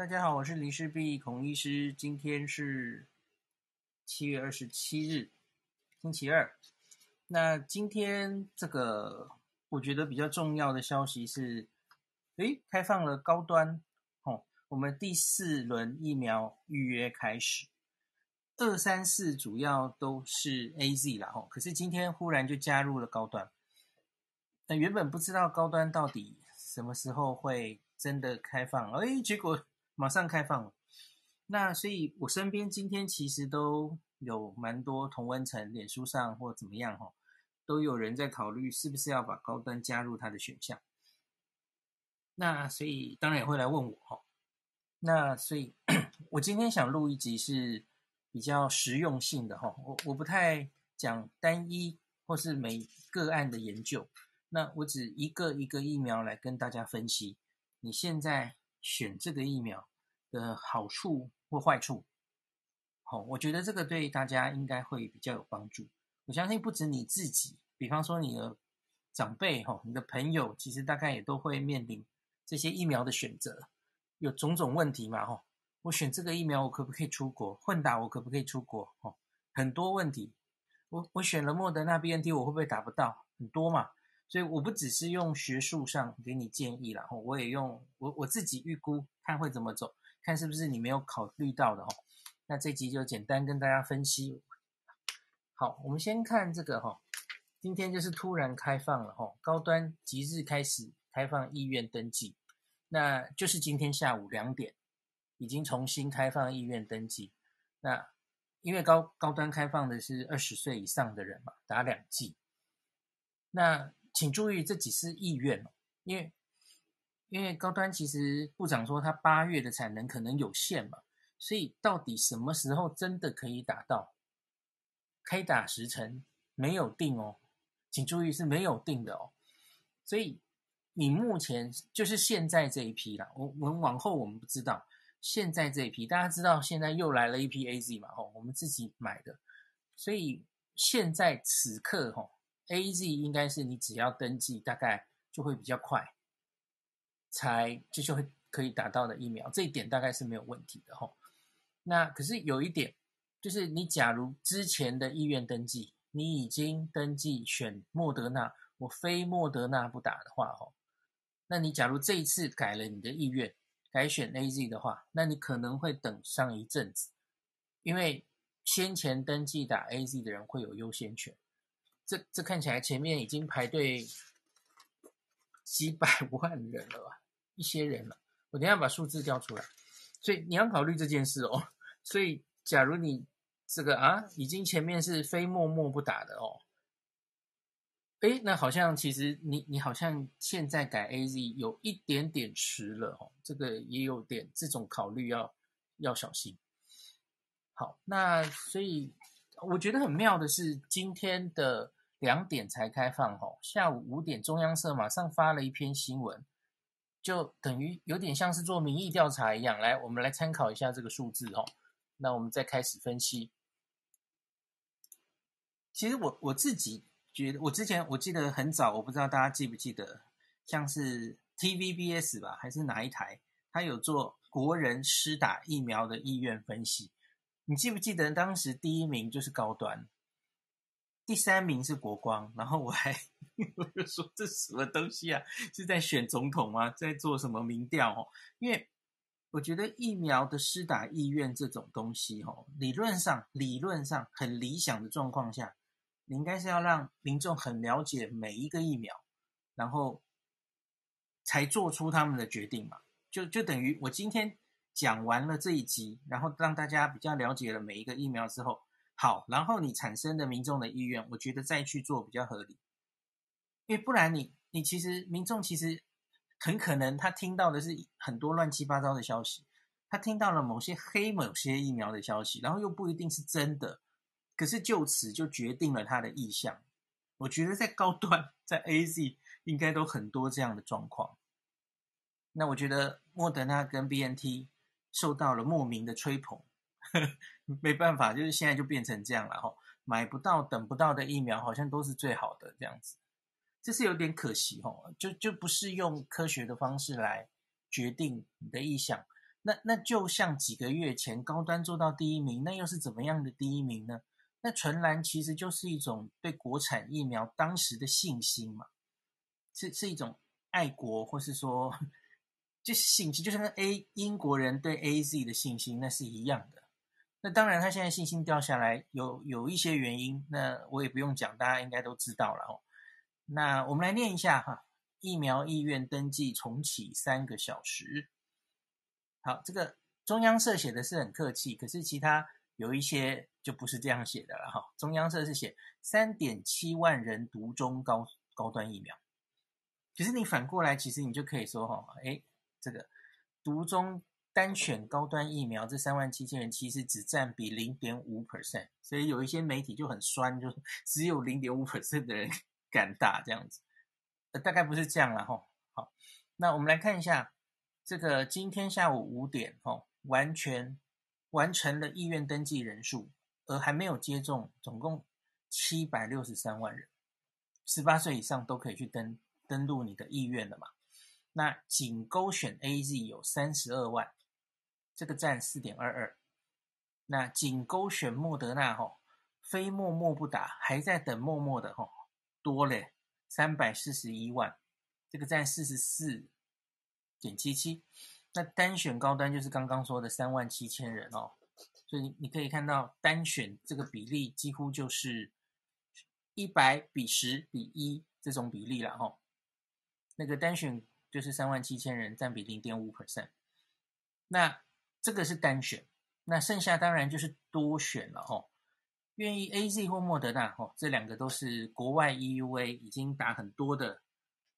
大家好，我是林氏璧孔医师。今天是七月二十七日，星期二。那今天这个我觉得比较重要的消息是，诶，开放了高端哦，我们第四轮疫苗预约开始。二三四主要都是 AZ 啦，哦，可是今天忽然就加入了高端。那原本不知道高端到底什么时候会真的开放，哎，结果。马上开放了，那所以我身边今天其实都有蛮多同温层，脸书上或怎么样哈，都有人在考虑是不是要把高端加入他的选项。那所以当然也会来问我哈。那所以 我今天想录一集是比较实用性的哈，我我不太讲单一或是每个案的研究，那我只一个一个疫苗来跟大家分析。你现在选这个疫苗的好处或坏处，好，我觉得这个对大家应该会比较有帮助。我相信不止你自己，比方说你的长辈、哈，你的朋友，其实大概也都会面临这些疫苗的选择，有种种问题嘛，哈。我选这个疫苗，我可不可以出国？混打我可不可以出国？哈，很多问题。我我选了莫德纳 BNT，我会不会打不到？很多嘛。所以我不只是用学术上给你建议啦，我也用我我自己预估看会怎么走，看是不是你没有考虑到的哦。那这集就简单跟大家分析。好，我们先看这个哈，今天就是突然开放了哈，高端即日开始开放意愿登记，那就是今天下午两点已经重新开放意愿登记。那因为高高端开放的是二十岁以上的人嘛，打两剂，那。请注意，这只是意愿哦，因为因为高端其实部长说他八月的产能可能有限嘛，所以到底什么时候真的可以打到？开打时程没有定哦，请注意是没有定的哦，所以你目前就是现在这一批啦，我我们往后我们不知道，现在这一批大家知道现在又来了一批 AZ 嘛，哦，我们自己买的，所以现在此刻哈。AZ 应该是你只要登记，大概就会比较快，才就就会可以打到的疫苗，这一点大概是没有问题的吼。那可是有一点，就是你假如之前的意愿登记，你已经登记选莫德纳，我非莫德纳不打的话吼，那你假如这一次改了你的意愿，改选 AZ 的话，那你可能会等上一阵子，因为先前登记打 AZ 的人会有优先权。这这看起来前面已经排队几百 万人了吧，一些人了。我等下把数字调出来，所以你要考虑这件事哦。所以假如你这个啊，已经前面是非默默不打的哦，诶，那好像其实你你好像现在改 AZ 有一点点迟了哦，这个也有点这种考虑要要小心。好，那所以我觉得很妙的是今天的。两点才开放吼，下午五点中央社马上发了一篇新闻，就等于有点像是做民意调查一样。来，我们来参考一下这个数字吼，那我们再开始分析。其实我我自己觉得，我之前我记得很早，我不知道大家记不记得，像是 TVBS 吧，还是哪一台，他有做国人施打疫苗的意愿分析。你记不记得当时第一名就是高端？第三名是国光，然后我还我就说，这什么东西啊？是在选总统吗？在做什么民调哦？因为我觉得疫苗的施打意愿这种东西哦，理论上理论上很理想的状况下，你应该是要让民众很了解每一个疫苗，然后才做出他们的决定嘛。就就等于我今天讲完了这一集，然后让大家比较了解了每一个疫苗之后。好，然后你产生的民众的意愿，我觉得再去做比较合理，因为不然你你其实民众其实很可能他听到的是很多乱七八糟的消息，他听到了某些黑某些疫苗的消息，然后又不一定是真的，可是就此就决定了他的意向。我觉得在高端在 AZ 应该都很多这样的状况。那我觉得莫德纳跟 BNT 受到了莫名的吹捧。没办法，就是现在就变成这样了哈，买不到、等不到的疫苗，好像都是最好的这样子，这是有点可惜哦，就就不是用科学的方式来决定你的意向。那那就像几个月前高端做到第一名，那又是怎么样的第一名呢？那纯蓝其实就是一种对国产疫苗当时的信心嘛，是是一种爱国，或是说 就是信心，就像 A 英国人对 AZ 的信心，那是一样的。那当然他现在信心掉下来，有有一些原因，那我也不用讲，大家应该都知道了哦。那我们来念一下哈，疫苗意愿登记重启三个小时。好，这个中央社写的是很客气，可是其他有一些就不是这样写的了哈。中央社是写三点七万人独中高高端疫苗，其实你反过来，其实你就可以说哈，哎，这个独中单选高端疫苗这三万七千人，其实只占比零点五 percent，所以有一些媒体就很酸，就只有零点五 percent 的人敢打这样子，呃，大概不是这样了哈。好，那我们来看一下。这个今天下午五点，哦，完全完成了意愿登记人数，而还没有接种，总共七百六十三万人，十八岁以上都可以去登登录你的意愿了嘛？那仅勾选 AZ 有三十二万，这个占四点二二。那仅勾选莫德纳，哈，非莫莫不打，还在等莫莫的，哈，多嘞，三百四十一万，这个占四十四。点七七，那单选高端就是刚刚说的三万七千人哦，所以你可以看到单选这个比例几乎就是一百比十比一这种比例了哈。那个单选就是三万七千人，占比零点五 percent。那这个是单选，那剩下当然就是多选了哦。愿意 AZ 或莫德纳哦，这两个都是国外 EUA 已经打很多的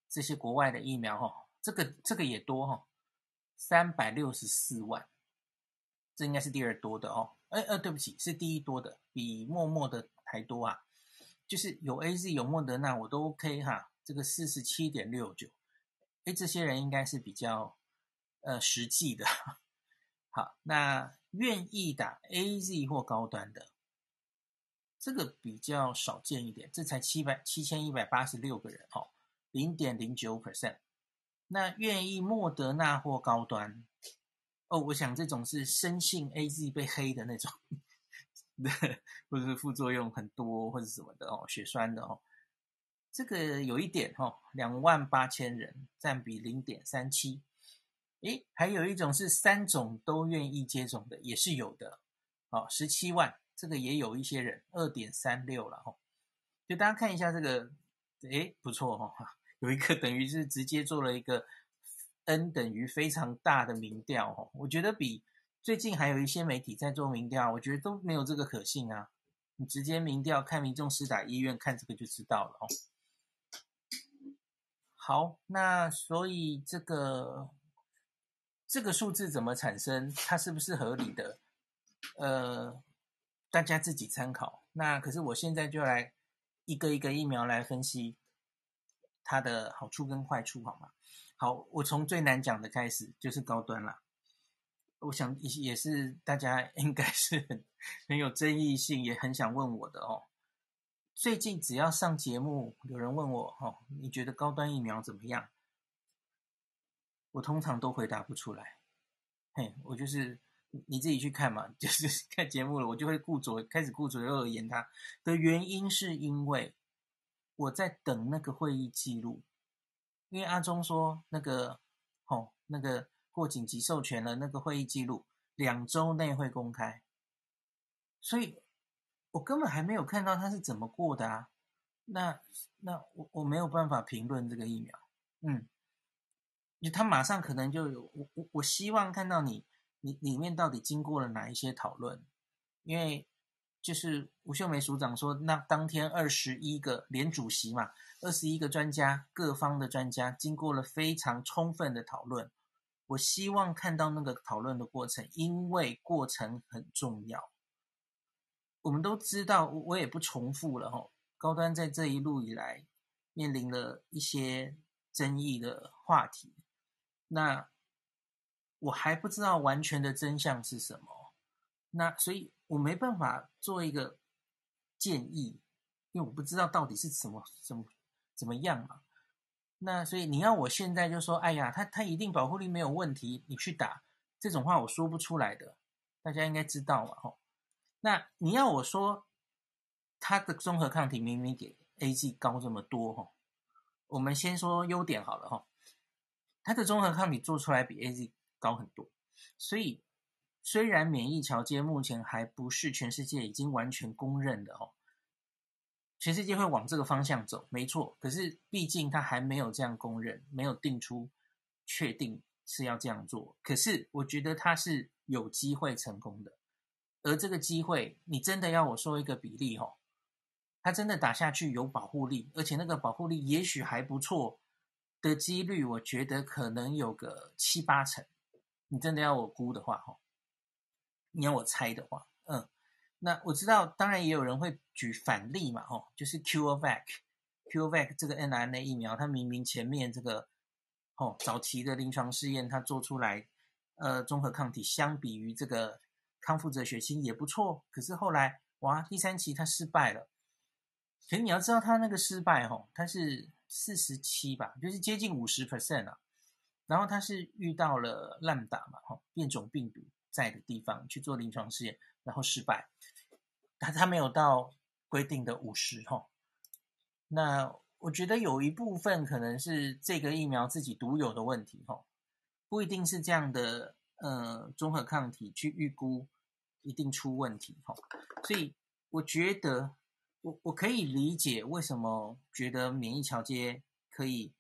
这些国外的疫苗哈。这个这个也多哈，三百六十四万，这应该是第二多的哦。哎呃，对不起，是第一多的，比默默的还多啊。就是有 AZ 有莫德纳我都 OK 哈。这个四十七点六九，哎，这些人应该是比较呃实际的。好，那愿意打 AZ 或高端的，这个比较少见一点，这才七百七千一百八十六个人哦，零点零九 percent。那愿意莫德纳或高端哦，我想这种是深信 AZ 被黑的那种，或者是副作用很多或者什么的哦，血栓的哦，这个有一点哦，两万八千人占比零点三七，诶，还有一种是三种都愿意接种的，也是有的哦，十七万，这个也有一些人二点三六了哦，就大家看一下这个，诶，不错哦。有一个等于是直接做了一个 N 等于非常大的民调哦，我觉得比最近还有一些媒体在做民调，我觉得都没有这个可信啊。你直接民调看民众施打医院，看这个就知道了哦。好，那所以这个这个数字怎么产生？它是不是合理的？呃，大家自己参考。那可是我现在就来一个一个疫苗来分析。它的好处跟坏处，好吗？好，我从最难讲的开始，就是高端啦。我想也也是大家应该是很很有争议性，也很想问我的哦。最近只要上节目，有人问我哦，你觉得高端疫苗怎么样？我通常都回答不出来。嘿，我就是你自己去看嘛，就是 看节目了，我就会顾左开始顾左右而言他的原因，是因为。我在等那个会议记录，因为阿忠说那个，哦，那个过紧急授权了，那个会议记录两周内会公开，所以我根本还没有看到他是怎么过的啊。那那我我没有办法评论这个疫苗，嗯，就他马上可能就有我我我希望看到你你里面到底经过了哪一些讨论，因为。就是吴秀梅署长说，那当天二十一个连主席嘛，二十一个专家，各方的专家经过了非常充分的讨论。我希望看到那个讨论的过程，因为过程很重要。我们都知道，我我也不重复了哈。高端在这一路以来面临了一些争议的话题，那我还不知道完全的真相是什么。那所以。我没办法做一个建议，因为我不知道到底是怎么怎么怎么样嘛。那所以你要我现在就说，哎呀，他他一定保护力没有问题，你去打，这种话我说不出来的，大家应该知道嘛，吼。那你要我说，他的综合抗体明明比 A G 高这么多，吼，我们先说优点好了，吼，它的综合抗体做出来比 AZ 高很多，所以虽然免疫桥接目前还不是全世界已经完全公认的，哦。全世界会往这个方向走，没错。可是毕竟它还没有这样公认，没有定出确定是要这样做。可是我觉得它是有机会成功的。而这个机会，你真的要我说一个比例哦，它真的打下去有保护力，而且那个保护力也许还不错的几率，我觉得可能有个七八成。你真的要我估的话，哈，你要我猜的话，嗯。那我知道，当然也有人会举反例嘛，哦，就是 CureVac，CureVac 这个 mRNA 疫苗，它明明前面这个哦早期的临床试验，它做出来，呃，综合抗体相比于这个康复者血清也不错，可是后来哇，第三期它失败了。可是你要知道，它那个失败，哦，它是四十七吧，就是接近五十 percent 啊。然后他是遇到了烂打嘛，哦，变种病毒在的地方去做临床试验，然后失败。他他没有到规定的五十哈，那我觉得有一部分可能是这个疫苗自己独有的问题哈，不一定是这样的呃综合抗体去预估一定出问题哈，所以我觉得我我可以理解为什么觉得免疫桥接可以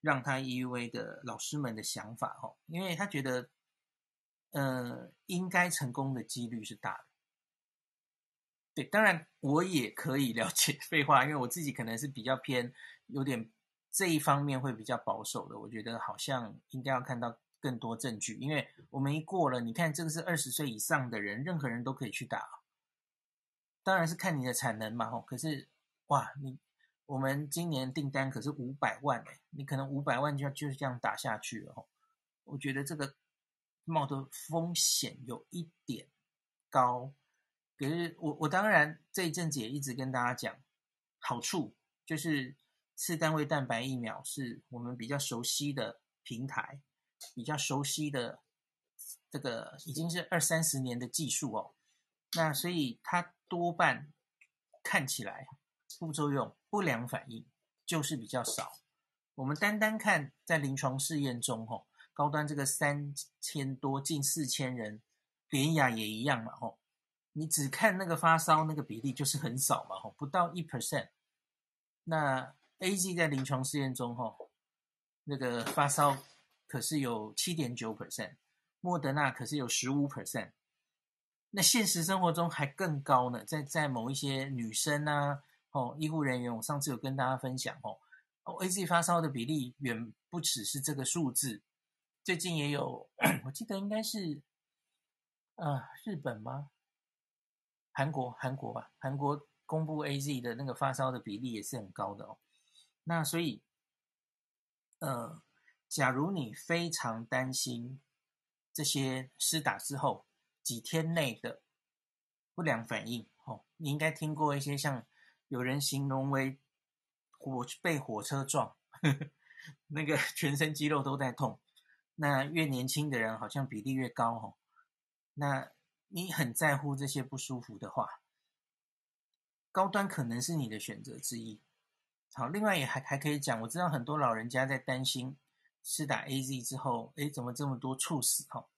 让他 EUA 的老师们的想法哦，因为他觉得呃应该成功的几率是大的。对，当然我也可以了解 废话，因为我自己可能是比较偏有点这一方面会比较保守的。我觉得好像应该要看到更多证据，因为我们一过了，你看这个是二十岁以上的人，任何人都可以去打。当然是看你的产能嘛，吼。可是哇，你我们今年订单可是五百万哎，你可能五百万就要就是这样打下去了，吼。我觉得这个冒的风险有一点高。可是我我当然这一阵子也一直跟大家讲，好处就是次单位蛋白疫苗是我们比较熟悉的平台，比较熟悉的这个已经是二三十年的技术哦。那所以它多半看起来副作用、不良反应就是比较少。我们单单看在临床试验中，吼，高端这个三千多近四千人，典雅也一样嘛，吼。你只看那个发烧那个比例就是很少嘛，吼，不到一 percent。那 AZ 在临床试验中，吼，那个发烧可是有七点九 percent，莫德纳可是有十五 percent。那现实生活中还更高呢，在在某一些女生啊，哦，医护人员，我上次有跟大家分享，哦哦，AZ 发烧的比例远不只是这个数字。最近也有，我记得应该是，呃，日本吗？韩国，韩国吧，韩国公布 AZ 的那个发烧的比例也是很高的哦。那所以，呃，假如你非常担心这些施打之后几天内的不良反应，哦，你应该听过一些像有人形容为火被火车撞，呵呵，那个全身肌肉都在痛。那越年轻的人好像比例越高哦。那你很在乎这些不舒服的话，高端可能是你的选择之一。好，另外也还还可以讲，我知道很多老人家在担心吃打 AZ 之后，诶，怎么这么多猝死？哈，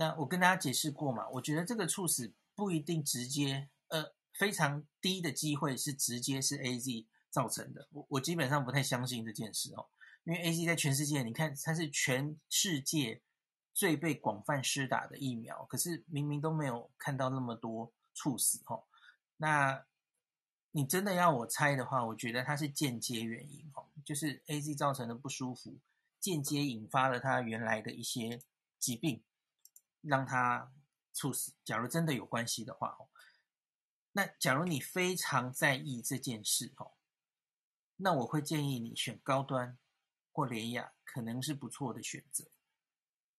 那我跟大家解释过嘛，我觉得这个猝死不一定直接，呃，非常低的机会是直接是 AZ 造成的。我我基本上不太相信这件事哦，因为 AZ 在全世界，你看它是全世界。最被广泛施打的疫苗，可是明明都没有看到那么多猝死哦。那你真的要我猜的话，我觉得它是间接原因哦，就是 AZ 造成的不舒服，间接引发了他原来的一些疾病，让他猝死。假如真的有关系的话吼，那假如你非常在意这件事吼，那我会建议你选高端或联亚，可能是不错的选择。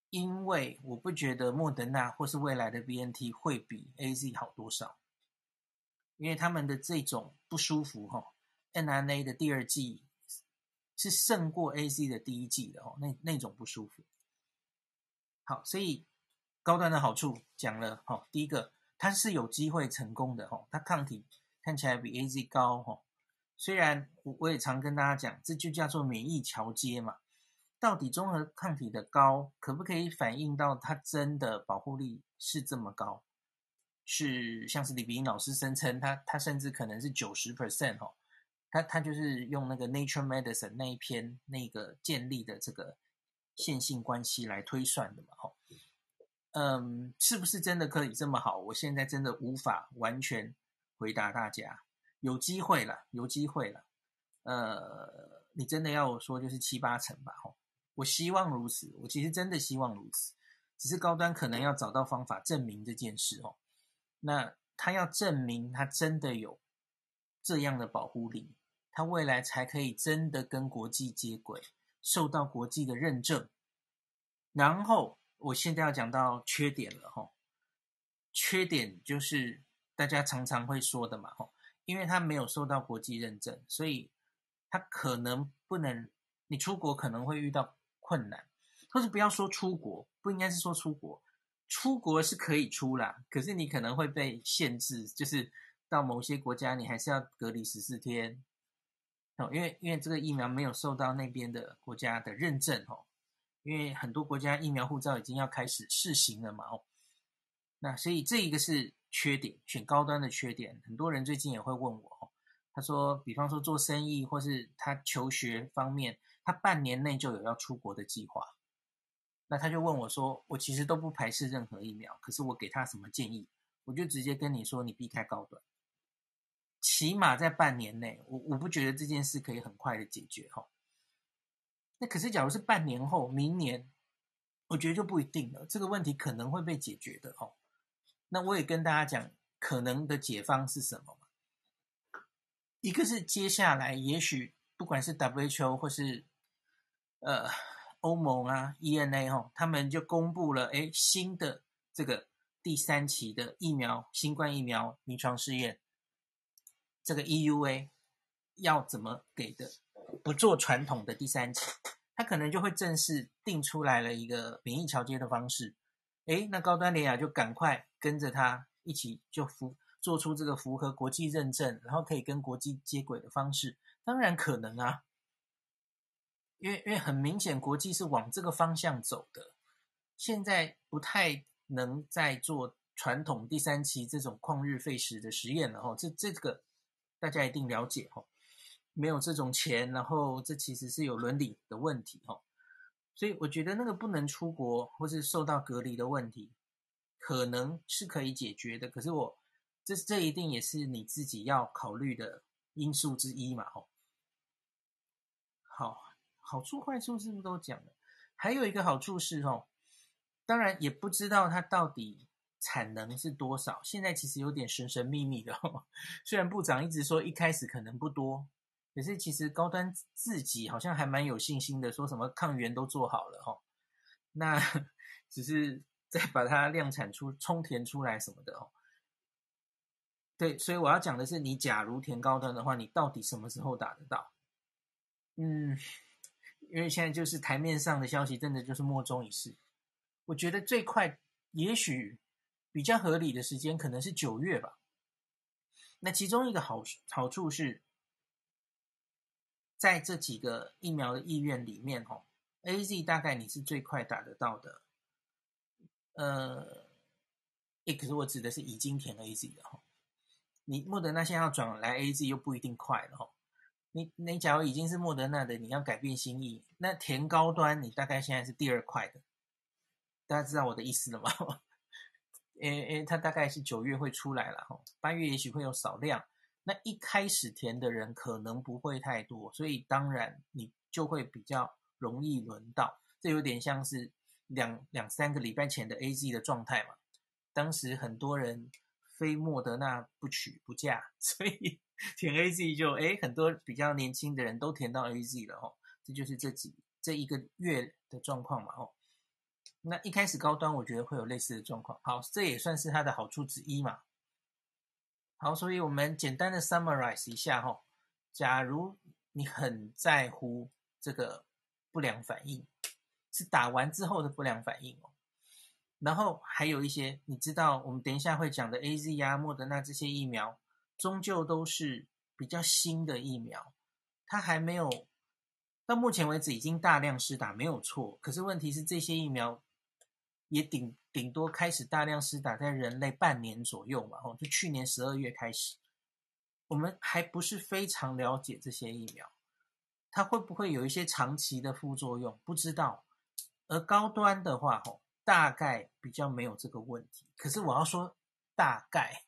因为我不觉得莫德纳或是未来的 BNT 会比 AZ 好多少，因为他们的这种不舒服哈，mRNA 的第二季是胜过 AZ 的第一季的哦，那那种不舒服。好，所以高端的好处讲了哈，第一个它是有机会成功的哈，它抗体看起来比 AZ 高哈。虽然我我也常跟大家讲，这就叫做免疫桥接嘛。到底中和抗体的高可不可以反映到它真的保护力是这么高？是像是李秉老师声称，他他甚至可能是九十 percent 哦。他他就是用那个 Nature Medicine 那一篇那个建立的这个线性关系来推算的嘛，吼，嗯，是不是真的可以这么好？我现在真的无法完全回答大家，有机会了，有机会了，呃，你真的要我说就是七八成吧，吼，我希望如此，我其实真的希望如此，只是高端可能要找到方法证明这件事哦，那他要证明他真的有这样的保护力。他未来才可以真的跟国际接轨，受到国际的认证。然后，我现在要讲到缺点了哈。缺点就是大家常常会说的嘛哈，因为它没有受到国际认证，所以它可能不能，你出国可能会遇到困难，或是不要说出国，不应该是说出国，出国是可以出啦，可是你可能会被限制，就是到某些国家你还是要隔离十四天。因为因为这个疫苗没有受到那边的国家的认证哦，因为很多国家疫苗护照已经要开始试行了嘛哦，那所以这一个是缺点，选高端的缺点。很多人最近也会问我，他说，比方说做生意或是他求学方面，他半年内就有要出国的计划，那他就问我说，我其实都不排斥任何疫苗，可是我给他什么建议？我就直接跟你说，你避开高端。起码在半年内，我我不觉得这件事可以很快的解决哈。那可是，假如是半年后，明年，我觉得就不一定了。这个问题可能会被解决的哦。那我也跟大家讲，可能的解方是什么？一个是接下来，也许不管是 WHO 或是呃欧盟啊、EMA 哦，他们就公布了哎新的这个第三期的疫苗，新冠疫苗临床试验。这个 EUA 要怎么给的？不做传统的第三期，它可能就会正式定出来了一个免疫桥接的方式。诶，那高端联亚就赶快跟着他一起就符做出这个符合国际认证，然后可以跟国际接轨的方式。当然可能啊，因为因为很明显国际是往这个方向走的。现在不太能再做传统第三期这种旷日费时的实验了哈。这这个。大家一定了解哈，没有这种钱，然后这其实是有伦理的问题哈，所以我觉得那个不能出国或是受到隔离的问题，可能是可以解决的。可是我这这一定也是你自己要考虑的因素之一嘛吼。好，好处坏处是不是都讲了？还有一个好处是吼，当然也不知道它到底。产能是多少？现在其实有点神神秘秘的哦。虽然部长一直说一开始可能不多，可是其实高端自己好像还蛮有信心的，说什么抗原都做好了哈。那 只是再把它量产出、充填出来什么的哦。对，所以我要讲的是，你假如填高端的话，你到底什么时候打得到？嗯，因为现在就是台面上的消息，真的就是莫衷一是。我觉得最快也许。比较合理的时间可能是九月吧。那其中一个好好处是，在这几个疫苗的意愿里面，哦，AZ 大概你是最快打得到的。呃，诶，可是我指的是已经填 AZ 的哈。你莫德纳现在要转来 AZ 又不一定快了哈。你你假如已经是莫德纳的，你要改变心意，那填高端你大概现在是第二快的。大家知道我的意思了吗？诶诶，它大概是九月会出来了哈，八月也许会有少量。那一开始填的人可能不会太多，所以当然你就会比较容易轮到。这有点像是两两三个礼拜前的 AZ 的状态嘛。当时很多人非莫德纳不娶不嫁，所以填 AZ 就诶很多比较年轻的人都填到 AZ 了哦。这就是这几这一个月的状况嘛哦。那一开始高端，我觉得会有类似的状况。好，这也算是它的好处之一嘛。好，所以我们简单的 summarize 一下哈。假如你很在乎这个不良反应，是打完之后的不良反应哦。然后还有一些，你知道，我们等一下会讲的 AZ 啊、莫德纳这些疫苗，终究都是比较新的疫苗，它还没有到目前为止已经大量施打，没有错。可是问题是，这些疫苗也顶顶多开始大量施打在人类半年左右嘛，哦，就去年十二月开始，我们还不是非常了解这些疫苗，它会不会有一些长期的副作用，不知道。而高端的话，吼。大概比较没有这个问题，可是我要说大概，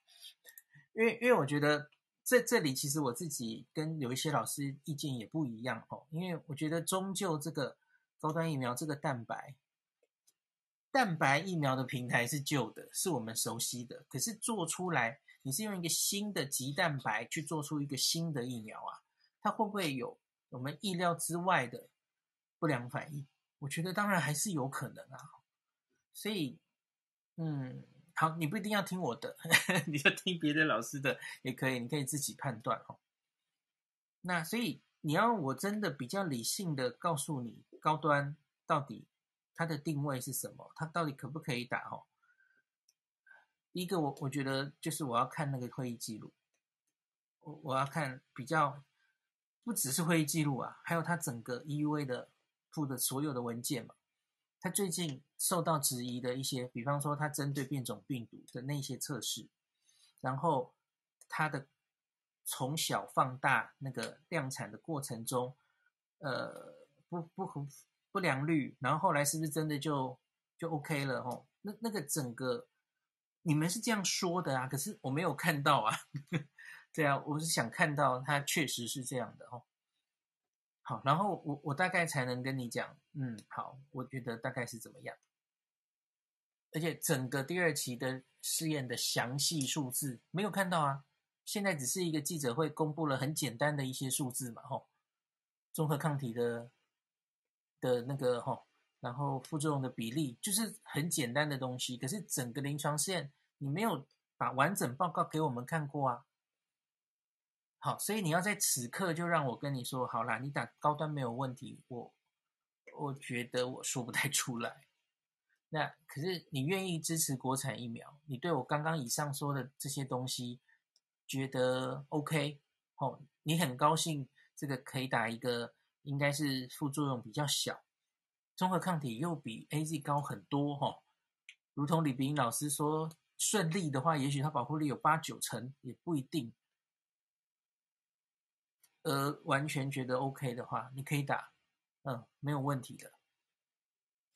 因为因为我觉得这这里其实我自己跟有一些老师意见也不一样哦，因为我觉得终究这个高端疫苗这个蛋白蛋白疫苗的平台是旧的，是我们熟悉的，可是做出来你是用一个新的棘蛋白去做出一个新的疫苗啊，它会不会有我们意料之外的不良反应？我觉得当然还是有可能啊。所以，嗯，好，你不一定要听我的，你就听别的老师的也可以，你可以自己判断哦。那所以你要我真的比较理性的告诉你，高端到底它的定位是什么，它到底可不可以打哦？第一个我我觉得就是我要看那个会议记录，我我要看比较不只是会议记录啊，还有它整个 EUA 的附的所有的文件嘛。他最近受到质疑的一些，比方说他针对变种病毒的那些测试，然后他的从小放大那个量产的过程中，呃，不不不不良率，然后后来是不是真的就就 OK 了？吼，那那个整个你们是这样说的啊，可是我没有看到啊，对啊，我是想看到他确实是这样的哦。好，然后我我大概才能跟你讲，嗯，好，我觉得大概是怎么样，而且整个第二期的试验的详细数字没有看到啊，现在只是一个记者会公布了很简单的一些数字嘛，吼，综合抗体的的那个吼，然后副作用的比例就是很简单的东西，可是整个临床试验你没有把完整报告给我们看过啊。好，所以你要在此刻就让我跟你说，好啦，你打高端没有问题，我我觉得我说不太出来。那可是你愿意支持国产疫苗，你对我刚刚以上说的这些东西觉得 OK？哦，你很高兴这个可以打一个，应该是副作用比较小，综合抗体又比 AZ 高很多哈、哦。如同李炳老师说，顺利的话，也许它保护力有八九成，也不一定。呃，完全觉得 OK 的话，你可以打，嗯，没有问题的。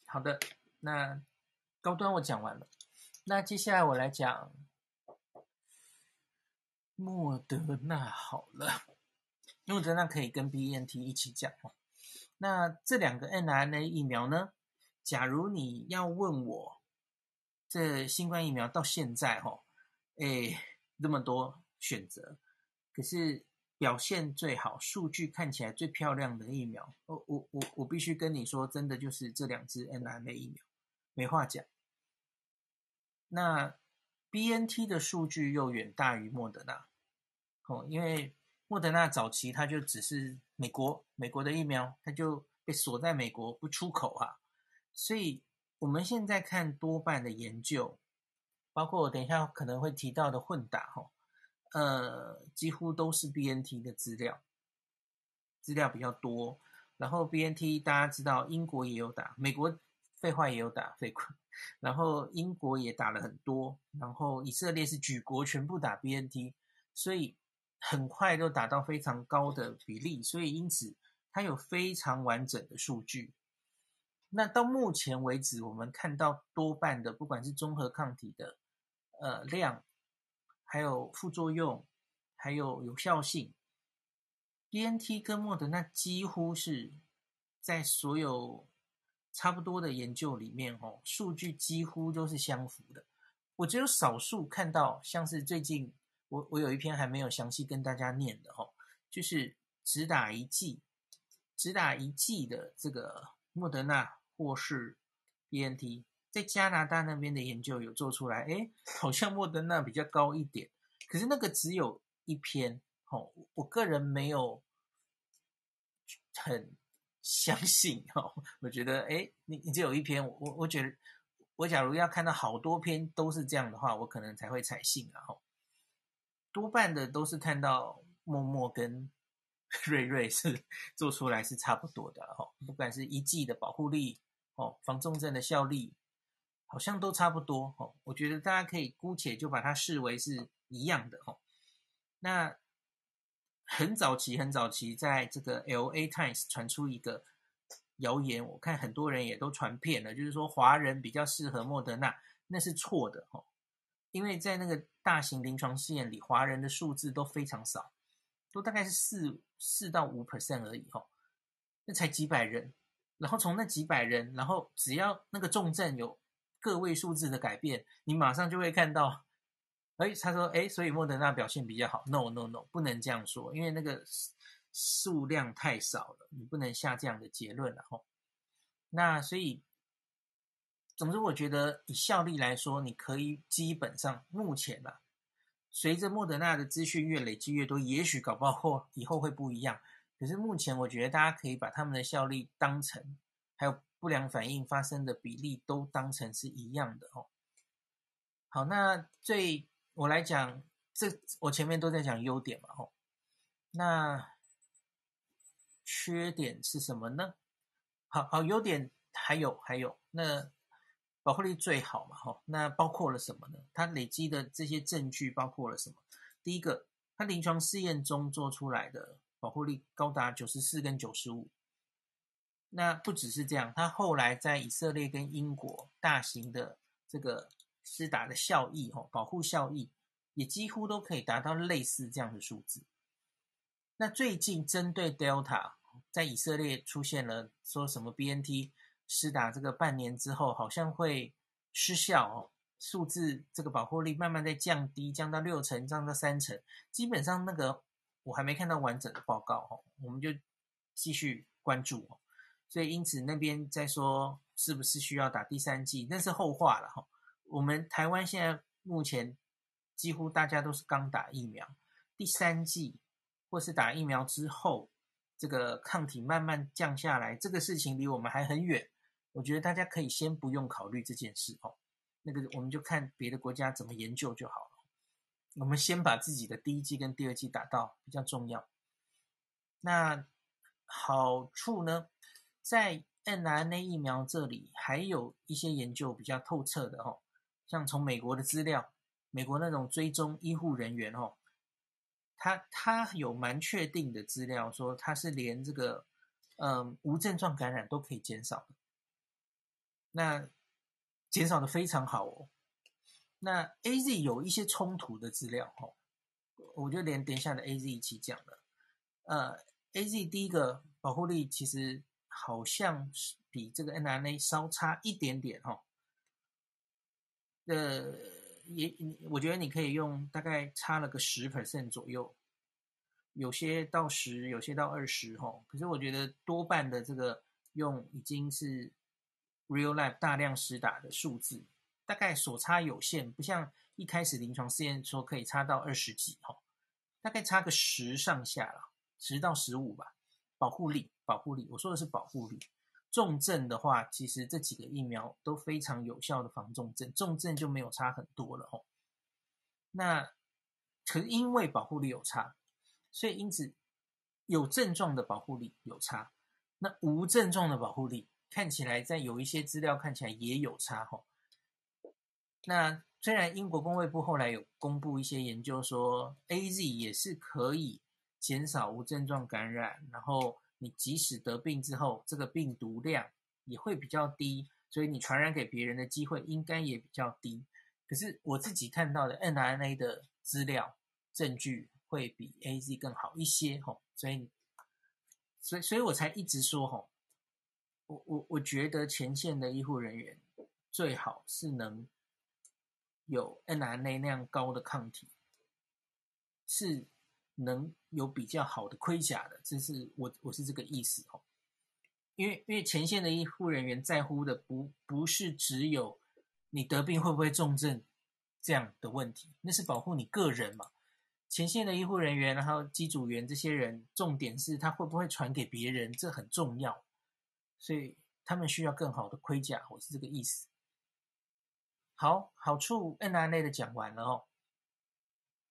好的，那高端我讲完了，那接下来我来讲莫德纳好了，莫德纳可以跟 BNT 一起讲哦。那这两个 mRNA 疫苗呢？假如你要问我，这新冠疫苗到现在哈，哎，这么多选择，可是。表现最好、数据看起来最漂亮的疫苗，我我我我必须跟你说，真的就是这两支 mRNA 疫苗，没话讲。那 BNT 的数据又远大于莫德纳，哦，因为莫德纳早期它就只是美国美国的疫苗，它就被锁在美国不出口啊，所以我们现在看多半的研究，包括我等一下可能会提到的混打，哈。呃，几乎都是 BNT 的资料，资料比较多。然后 BNT 大家知道，英国也有打，美国废话也有打，废话。然后英国也打了很多，然后以色列是举国全部打 BNT，所以很快就达到非常高的比例，所以因此它有非常完整的数据。那到目前为止，我们看到多半的，不管是综合抗体的呃量。还有副作用，还有有效性，BNT 跟莫德纳几乎是在所有差不多的研究里面，哦，数据几乎都是相符的。我只有少数看到，像是最近我我有一篇还没有详细跟大家念的，哦，就是只打一剂，只打一剂的这个莫德纳或是 BNT。在加拿大那边的研究有做出来，哎，好像莫德纳比较高一点，可是那个只有一篇，哦，我个人没有很相信，哦，我觉得，哎，你你只有一篇，我我觉得我假如要看到好多篇都是这样的话，我可能才会采信啊。吼，多半的都是看到默默跟 瑞瑞是做出来是差不多的。吼，不管是一剂的保护力哦，防重症的效力，好像都差不多。哦，我觉得大家可以姑且就把它视为是一样的。吼，那很早期很早期，在这个 LA Times 传出一个。谣言，我看很多人也都传遍了，就是说华人比较适合莫德纳，那是错的哦，因为在那个大型临床试验里，华人的数字都非常少，都大概是四四到五 percent 而已哦，那才几百人，然后从那几百人，然后只要那个重症有个位数字的改变，你马上就会看到，哎，他说，哎，所以莫德纳表现比较好，no no no，不能这样说，因为那个。数量太少了，你不能下这样的结论了吼。那所以，总之，我觉得以效力来说，你可以基本上目前啊，随着莫德纳的资讯越累积越多，也许搞不好以后会不一样。可是目前，我觉得大家可以把他们的效力当成，还有不良反应发生的比例都当成是一样的哦。好，那最我来讲，这我前面都在讲优点嘛吼，那。缺点是什么呢？好好，优点还有还有，那保护力最好嘛，哈，那包括了什么呢？它累积的这些证据包括了什么？第一个，它临床试验中做出来的保护力高达九十四跟九十五。那不只是这样，它后来在以色列跟英国大型的这个施打的效益，哈，保护效益也几乎都可以达到类似这样的数字。那最近针对 Delta。在以色列出现了说什么 BNT 施打这个半年之后好像会失效哦，数字这个保护力慢慢在降低，降到六成，降到三成，基本上那个我还没看到完整的报告哦，我们就继续关注哦。所以因此那边在说是不是需要打第三剂，那是后话了哈。我们台湾现在目前几乎大家都是刚打疫苗，第三剂或是打疫苗之后。这个抗体慢慢降下来，这个事情离我们还很远。我觉得大家可以先不用考虑这件事哦。那个我们就看别的国家怎么研究就好了。我们先把自己的第一剂跟第二剂打到比较重要。那好处呢，在 mRNA 疫苗这里还有一些研究比较透彻的哦，像从美国的资料，美国那种追踪医护人员哦。他他有蛮确定的资料，说他是连这个嗯无症状感染都可以减少，那减少的非常好哦。那 AZ 有一些冲突的资料哦，我就连等一下的 AZ 一起讲了。呃，AZ 第一个保护力其实好像是比这个 n r n a 稍差一点点哈。呃。也，我觉得你可以用大概差了个十 percent 左右，有些到十，有些到二十哈。可是我觉得多半的这个用已经是 real life 大量施打的数字，大概所差有限，不像一开始临床试验说可以差到二十几哈，大概差个十上下了，十到十五吧。保护力，保护力，我说的是保护力。重症的话，其实这几个疫苗都非常有效的防重症，重症就没有差很多了哦。那可是因为保护力有差，所以因此有症状的保护力有差，那无症状的保护力看起来在有一些资料看起来也有差哈。那虽然英国公卫部后来有公布一些研究说，AZ 也是可以减少无症状感染，然后。你即使得病之后，这个病毒量也会比较低，所以你传染给别人的机会应该也比较低。可是我自己看到的 mRNA 的资料证据会比 AZ 更好一些，吼，所以，所以，所以我才一直说，吼，我我我觉得前线的医护人员最好是能有 n r n a 那样高的抗体，是。能有比较好的盔甲的，这是我我是这个意思哦。因为因为前线的医护人员在乎的不不是只有你得病会不会重症这样的问题，那是保护你个人嘛。前线的医护人员，然后机组员这些人，重点是他会不会传给别人，这很重要。所以他们需要更好的盔甲，我是这个意思。好，好处 N R N A 的讲完了哦。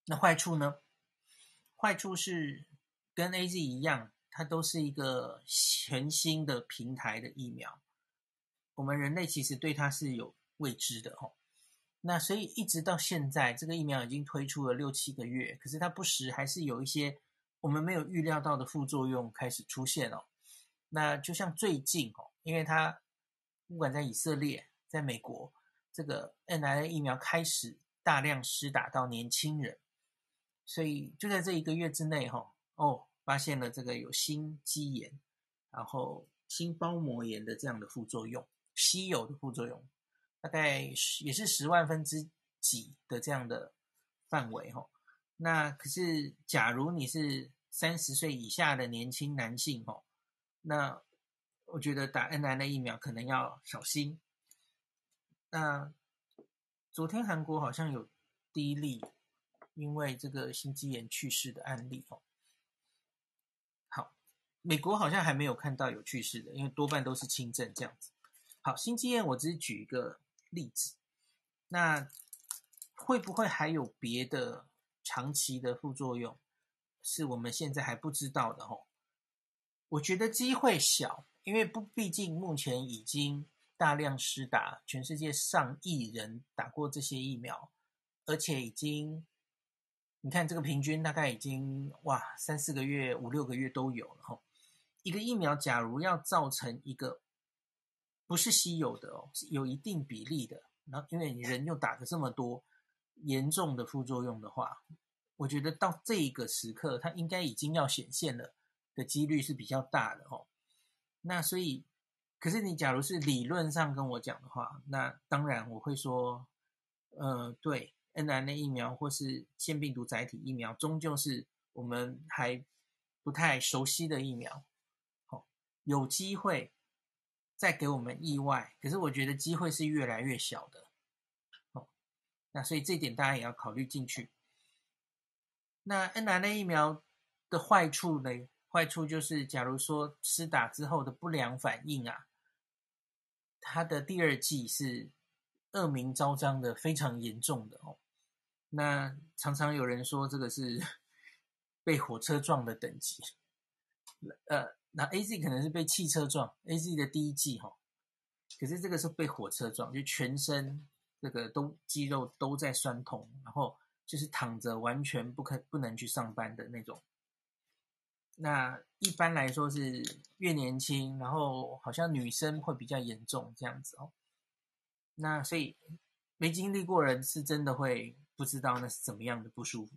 那坏处呢？坏处是跟 AZ 一样，它都是一个全新的平台的疫苗。我们人类其实对它是有未知的哦。那所以一直到现在，这个疫苗已经推出了六七个月，可是它不时还是有一些我们没有预料到的副作用开始出现哦。那就像最近哦，因为它不管在以色列、在美国，这个 mRNA 疫苗开始大量施打到年轻人，所以就在这一个月之内哈，哦，发现了这个有心肌炎，然后心包膜炎的这样的副作用，稀有的副作用。大概也是十万分之几的这样的范围哈，那可是假如你是三十岁以下的年轻男性哈，那我觉得打 NNN 疫苗可能要小心。那昨天韩国好像有第一例因为这个心肌炎去世的案例哦。好，美国好像还没有看到有去世的，因为多半都是轻症这样子。好，心肌炎我只是举一个。例子，那会不会还有别的长期的副作用，是我们现在还不知道的哦？我觉得机会小，因为不，毕竟目前已经大量施打，全世界上亿人打过这些疫苗，而且已经，你看这个平均大概已经哇三四个月、五六个月都有了哦。一个疫苗假如要造成一个。不是稀有的哦，是有一定比例的。然后，因为你人又打了这么多严重的副作用的话，我觉得到这一个时刻，它应该已经要显现了的几率是比较大的哦。那所以，可是你假如是理论上跟我讲的话，那当然我会说，呃，对，mRNA 疫苗或是腺病毒载体疫苗，终究是我们还不太熟悉的疫苗，好，有机会。再给我们意外，可是我觉得机会是越来越小的，哦，那所以这点大家也要考虑进去。那 mRNA 疫苗的坏处呢？坏处就是，假如说施打之后的不良反应啊，它的第二季是恶名昭彰的，非常严重的哦。那常常有人说这个是 被火车撞的等级，呃。那 A Z 可能是被汽车撞，A Z 的第一季哈，可是这个是被火车撞，就全身这个都肌肉都在酸痛，然后就是躺着完全不可不能去上班的那种。那一般来说是越年轻，然后好像女生会比较严重这样子哦。那所以没经历过人是真的会不知道那是怎么样的不舒服。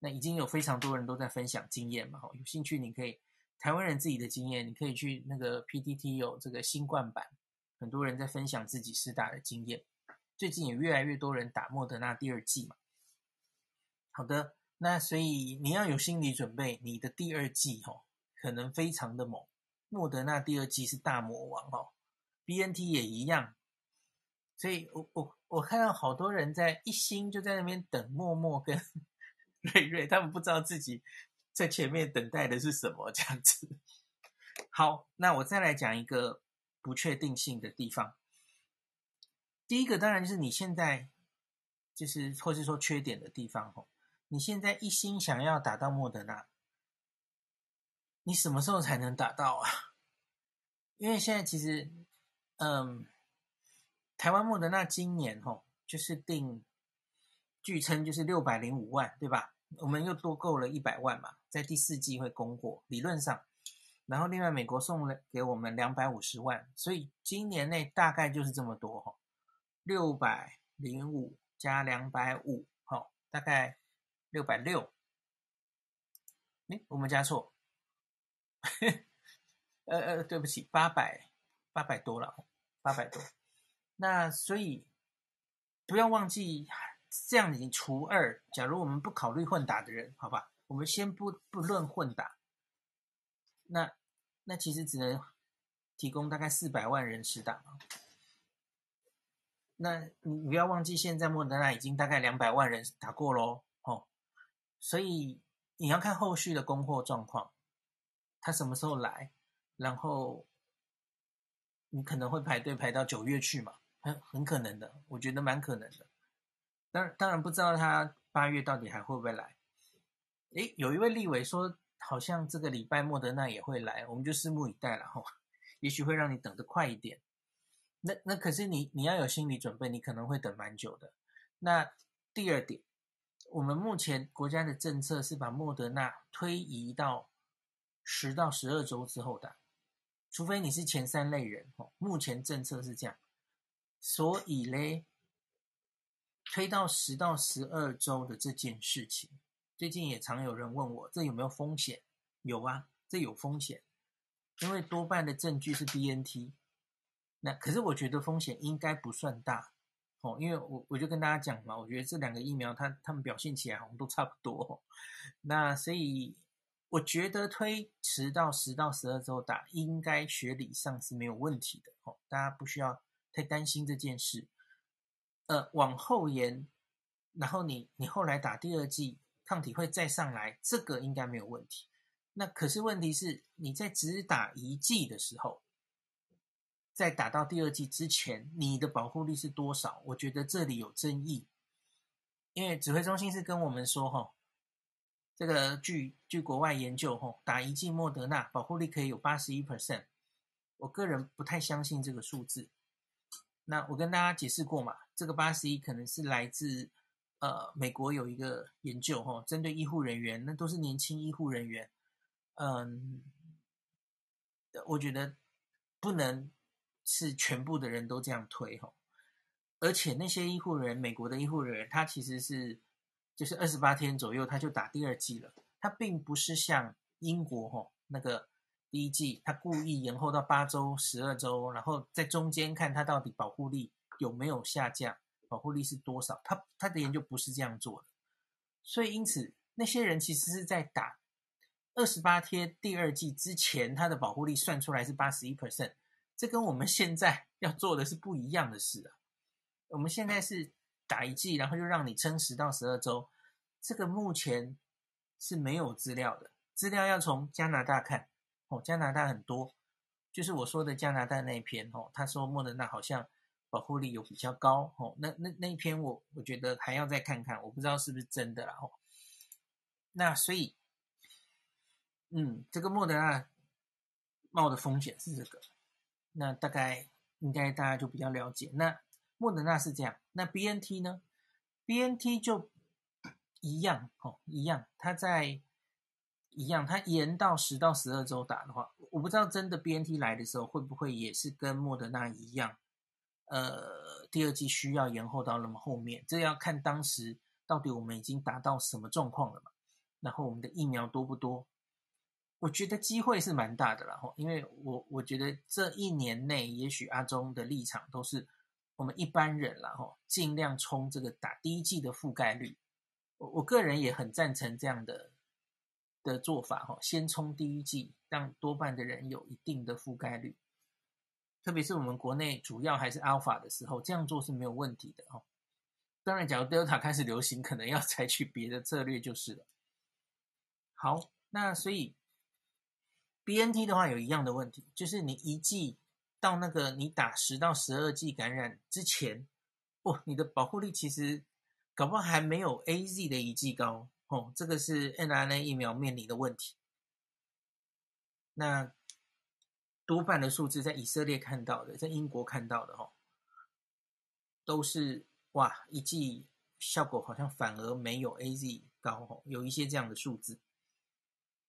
那已经有非常多人都在分享经验嘛，有兴趣你可以。台湾人自己的经验，你可以去那个 PTT 有这个新冠版，很多人在分享自己施打的经验。最近也越来越多人打莫德纳第二剂嘛。好的，那所以你要有心理准备，你的第二季哦，可能非常的猛。莫德纳第二季是大魔王哦，BNT 也一样。所以我我我看到好多人在一心就在那边等默默跟 瑞瑞，他们不知道自己。在前面等待的是什么？这样子。好，那我再来讲一个不确定性的地方。第一个当然就是你现在就是或是说缺点的地方哦。你现在一心想要打到莫德纳，你什么时候才能打到啊？因为现在其实，嗯，台湾莫德纳今年哦，就是定，据称就是六百零五万，对吧？我们又多购了一百万嘛。在第四季会供货，理论上，然后另外美国送了给我们两百五十万，所以今年内大概就是这么多哈，六百零五加两百五，好，大概六百六。诶，我们加错，呃呃，对不起，八百八百多了，八百多。那所以不要忘记，这样你除二，假如我们不考虑混打的人，好吧？我们先不不论混打，那那其实只能提供大概四百万人施打。那你不要忘记，现在莫德纳已经大概两百万人打过喽，所以你要看后续的供货状况，他什么时候来，然后你可能会排队排到九月去嘛，很很可能的，我觉得蛮可能的。当然当然不知道他八月到底还会不会来。诶，有一位立委说，好像这个礼拜莫德纳也会来，我们就拭目以待了哈。也许会让你等得快一点。那那可是你你要有心理准备，你可能会等蛮久的。那第二点，我们目前国家的政策是把莫德纳推移到十到十二周之后的，除非你是前三类人哦。目前政策是这样，所以嘞，推到十到十二周的这件事情，最近也常有人问我，这有没有风险？有啊，这有风险，因为多半的证据是 BNT。那可是我觉得风险应该不算大哦，因为我我就跟大家讲嘛，我觉得这两个疫苗它它们表现起来好像都差不多，那所以我觉得推迟到十到十二周打，应该学理上是没有问题的哦，大家不需要太担心这件事。呃，往后延，然后你你后来打第二剂，抗体会再上来，这个应该没有问题。那可是问题是你在只打一剂的时候。在打到第二剂之前，你的保护力是多少？我觉得这里有争议，因为指挥中心是跟我们说，哈，这个据据国外研究，哈，打一剂莫德纳保护力可以有八十一 percent，我个人不太相信这个数字。那我跟大家解释过嘛，这个八十一可能是来自呃美国有一个研究，哈，针对医护人员，那都是年轻医护人员，嗯，我觉得不能。是全部的人都这样推吼，而且那些医护人员，美国的医护人员，他其实是就是二十八天左右他就打第二剂了，他并不是像英国吼那个第一剂，他故意延后到八周、十二周，然后在中间看他到底保护力有没有下降，保护力是多少，他他的研究不是这样做的，所以因此那些人其实是在打二十八天第二剂之前，他的保护力算出来是八十一 percent。这跟我们现在 要做的是不一样的事啊！我们现在是打一剂，然后就让你撑十到十二周，这个目前是没有资料的，资料要从加拿大看哦。加拿大很多，就是我说的加拿大那一篇哦，他说莫德纳好像保护力有比较高哦。那那那一篇我我觉得还要再看看，我不知道是不是真的啦哦。那所以，嗯，这个莫德纳冒的风险是这个。那大概应该大家就比较了解。那莫德纳是这样，那 BNT 呢？BNT 就一样哦，一样。它在一样，它延到十到十二周打的话，我不知道真的 BNT 来的时候会不会也是跟莫德纳一样，呃，第二剂需要延后到那么后面，这要看当时到底我们已经达到什么状况了嘛，然后我们的疫苗多不多。我觉得机会是蛮大的，然后，因为我我觉得这一年内，也许阿中的立场都是我们一般人，然后尽量冲这个打第一季的覆盖率。我我个人也很赞成这样的的做法，哈，先冲第一季，让多半的人有一定的覆盖率。特别是我们国内主要还是 Alpha 的时候，这样做是没有问题的，哈。当然，假如 Delta 开始流行，可能要 采取别的策略就是了。好，那所以。BNT 的话有一样的问题，就是你一剂到那个你打十到十二剂感染之前，哦，你的保护力其实搞不好还没有 AZ 的一剂高哦，这个是 mRNA 疫苗面临的问题。那多半的数字在以色列看到的，在英国看到的哦，都是哇一剂效果好像反而没有 AZ 高哦，有一些这样的数字。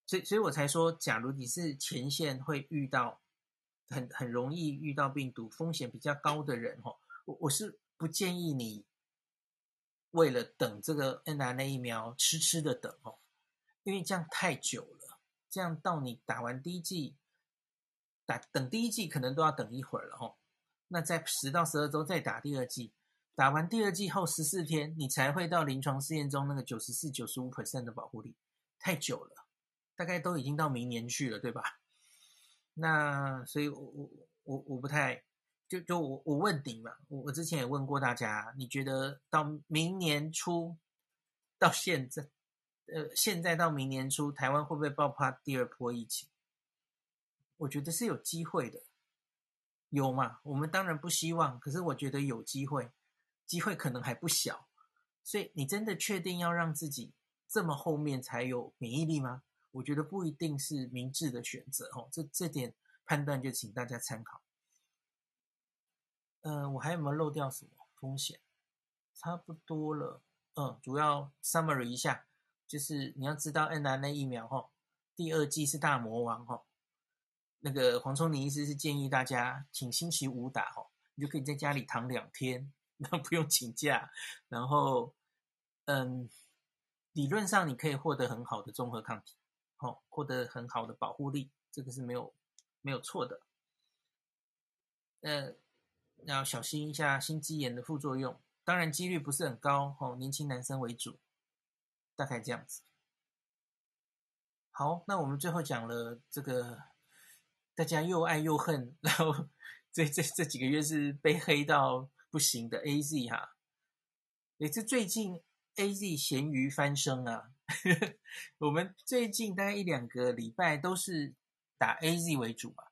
所以，所以我才说，假如你是前线会遇到很很容易遇到病毒风险比较高的人，哦，我我是不建议你为了等这个 n r n a 疫苗痴痴的等，哦，因为这样太久了，这样到你打完第一剂，打等第一剂可能都要等一会儿了，哈，那在十到十二周再打第二剂，打完第二剂后十四天，你才会到临床试验中那个九十四、九十五 percent 的保护力，太久了。大概都已经到明年去了，对吧？那所以我，我我我不太就就我我问你嘛，我我之前也问过大家，你觉得到明年初到现在，呃，现在到明年初，台湾会不会爆发第二波疫情？我觉得是有机会的，有嘛？我们当然不希望，可是我觉得有机会，机会可能还不小。所以你真的确定要让自己这么后面才有免疫力吗？我觉得不一定是明智的选择哦。这这点判断就请大家参考。呃，我还有没有漏掉什么风险？差不多了。嗯，主要 summary 一下，就是你要知道 n r n 疫苗哈，第二剂是大魔王哈。那个黄聪宁医师是建议大家请星期五打哈，你就可以在家里躺两天，那不用请假，然后。嗯，理论上你可以获得很好的综合抗体，好，获得很好的保护力，这个是没有没有错的。呃，要小心一下心肌炎的副作用，当然几率不是很高，哦，年轻男生为主，大概这样子。好，那我们最后讲了这个，大家又爱又恨，然后这这这几个月是被黑到不行的 AZ 哈，也是最近。A Z 咸鱼翻身啊！我们最近大概一两个礼拜都是打 A Z 为主嘛。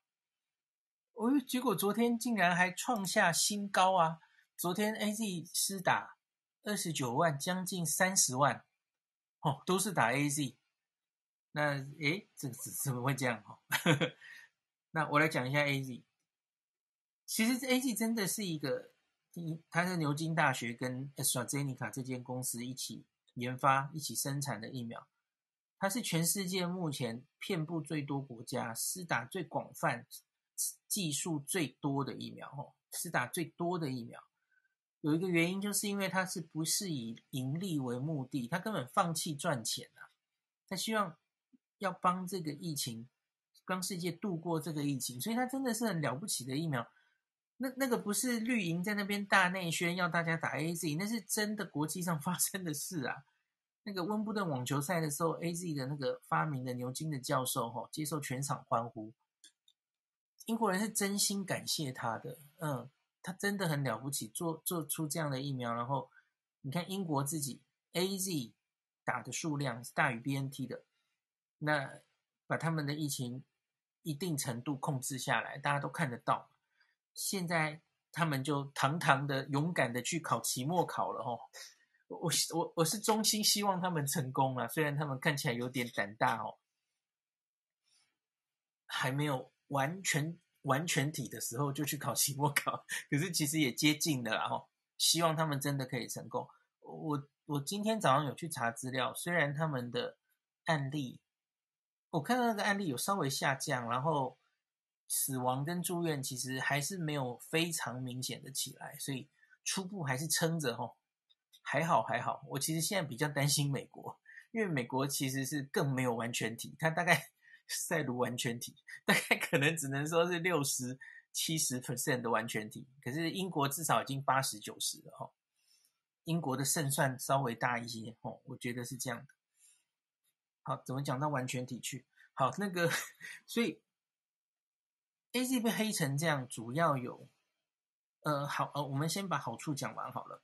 哦，结果昨天竟然还创下新高啊！昨天 A Z 施打二十九万，将近三十万，哦，都是打 A Z。那诶，这个怎么会这样？哈，那我来讲一下 A Z。其实 A Z 真的是一个第一。它是牛津大学跟 AstraZeneca 这间公司一起研发、一起生产的疫苗。它是全世界目前遍布最多国家、施打最广泛、剂数最多的疫苗。哦，施打最多的疫苗，有一个原因，就是因为它是不是以盈利为目的，它根本放弃赚钱啊。它希望要帮这个疫情，帮世界度过这个疫情，所以它真的是很了不起的疫苗。那那个不是绿营在那边大内宣要大家打 AZ，那是真的国际上发生的事啊。那个温布顿网球赛的时候，AZ 的那个发明的牛津的教授哈，接受全场欢呼。英国人是真心感谢他的，嗯，他真的很了不起，做做出这样的疫苗。然后你看英国自己 AZ 打的数量是大于 BNT 的，那把他们的疫情一定程度控制下来，大家都看得到。现在他们就堂堂的、勇敢的去考期末考了哦。我我我是衷心希望他们成功啊，虽然他们看起来有点胆大哦，还没有完全完全体的时候就去考期末考，可是其实也接近的啦哦。希望他们真的可以成功。我我今天早上有去查资料，虽然他们的案例，我看到那个案例有稍微下降，然后。死亡跟住院其实还是没有非常明显的起来，所以初步还是撑着吼，还好还好。我其实现在比较担心美国，因为美国其实是更没有完全体，它大概 赛卢完全体，大概可能只能说是六十七十 percent 的完全体，可是英国至少已经八十九十了吼，英国的胜算稍微大一些吼，我觉得是这样的。好，怎么讲到完全体去？好，那个 所以。AZ 被黑成这样，主要有，呃，好，呃，我们先把好处讲完好了。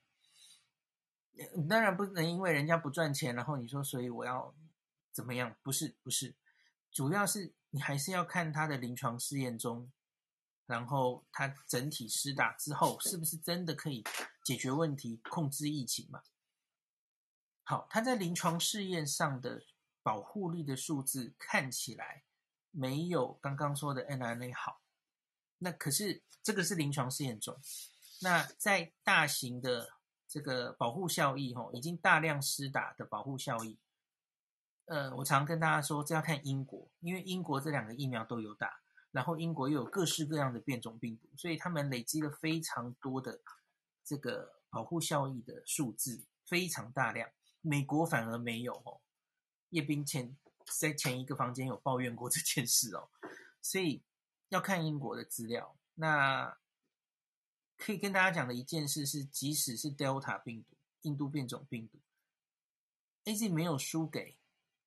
当然不能因为人家不赚钱，然后你说，所以我要怎么样？不是，不是，主要是你还是要看他的临床试验中，然后他整体施打之后，是不是真的可以解决问题、控制疫情嘛？好，他在临床试验上的保护力的数字看起来。没有刚刚说的 mRNA 好，那可是这个是临床试验中，那在大型的这个保护效益吼，已经大量施打的保护效益，呃，我常跟大家说，这要看英国，因为英国这两个疫苗都有打，然后英国又有各式各样的变种病毒，所以他们累积了非常多的这个保护效益的数字，非常大量，美国反而没有哦，叶斌前。在前一个房间有抱怨过这件事哦，所以要看英国的资料。那可以跟大家讲的一件事是，即使是 Delta 病毒、印度变种病毒，AZ 没有输给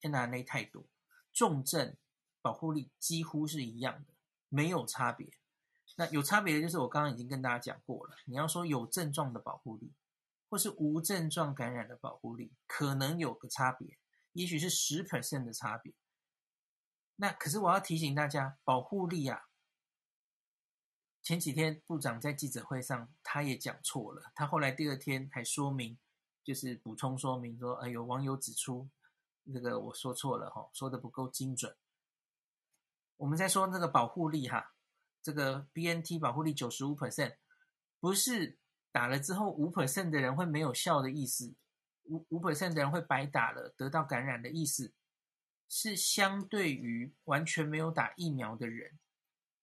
mRNA 太多，重症保护力几乎是一样的，没有差别。那有差别的就是我刚刚已经跟大家讲过了，你要说有症状的保护力，或是无症状感染的保护力，可能有个差别。也许是十 percent 的差别，那可是我要提醒大家，保护力啊，前几天部长在记者会上他也讲错了，他后来第二天还说明，就是补充说明说，哎，有网友指出那个我说错了哈，说的不够精准。我们在说那个保护力哈，这个 BNT 保护力九十五 percent，不是打了之后五 percent 的人会没有效的意思，五五 percent 的人会白打了，得到感染的意思，是相对于完全没有打疫苗的人。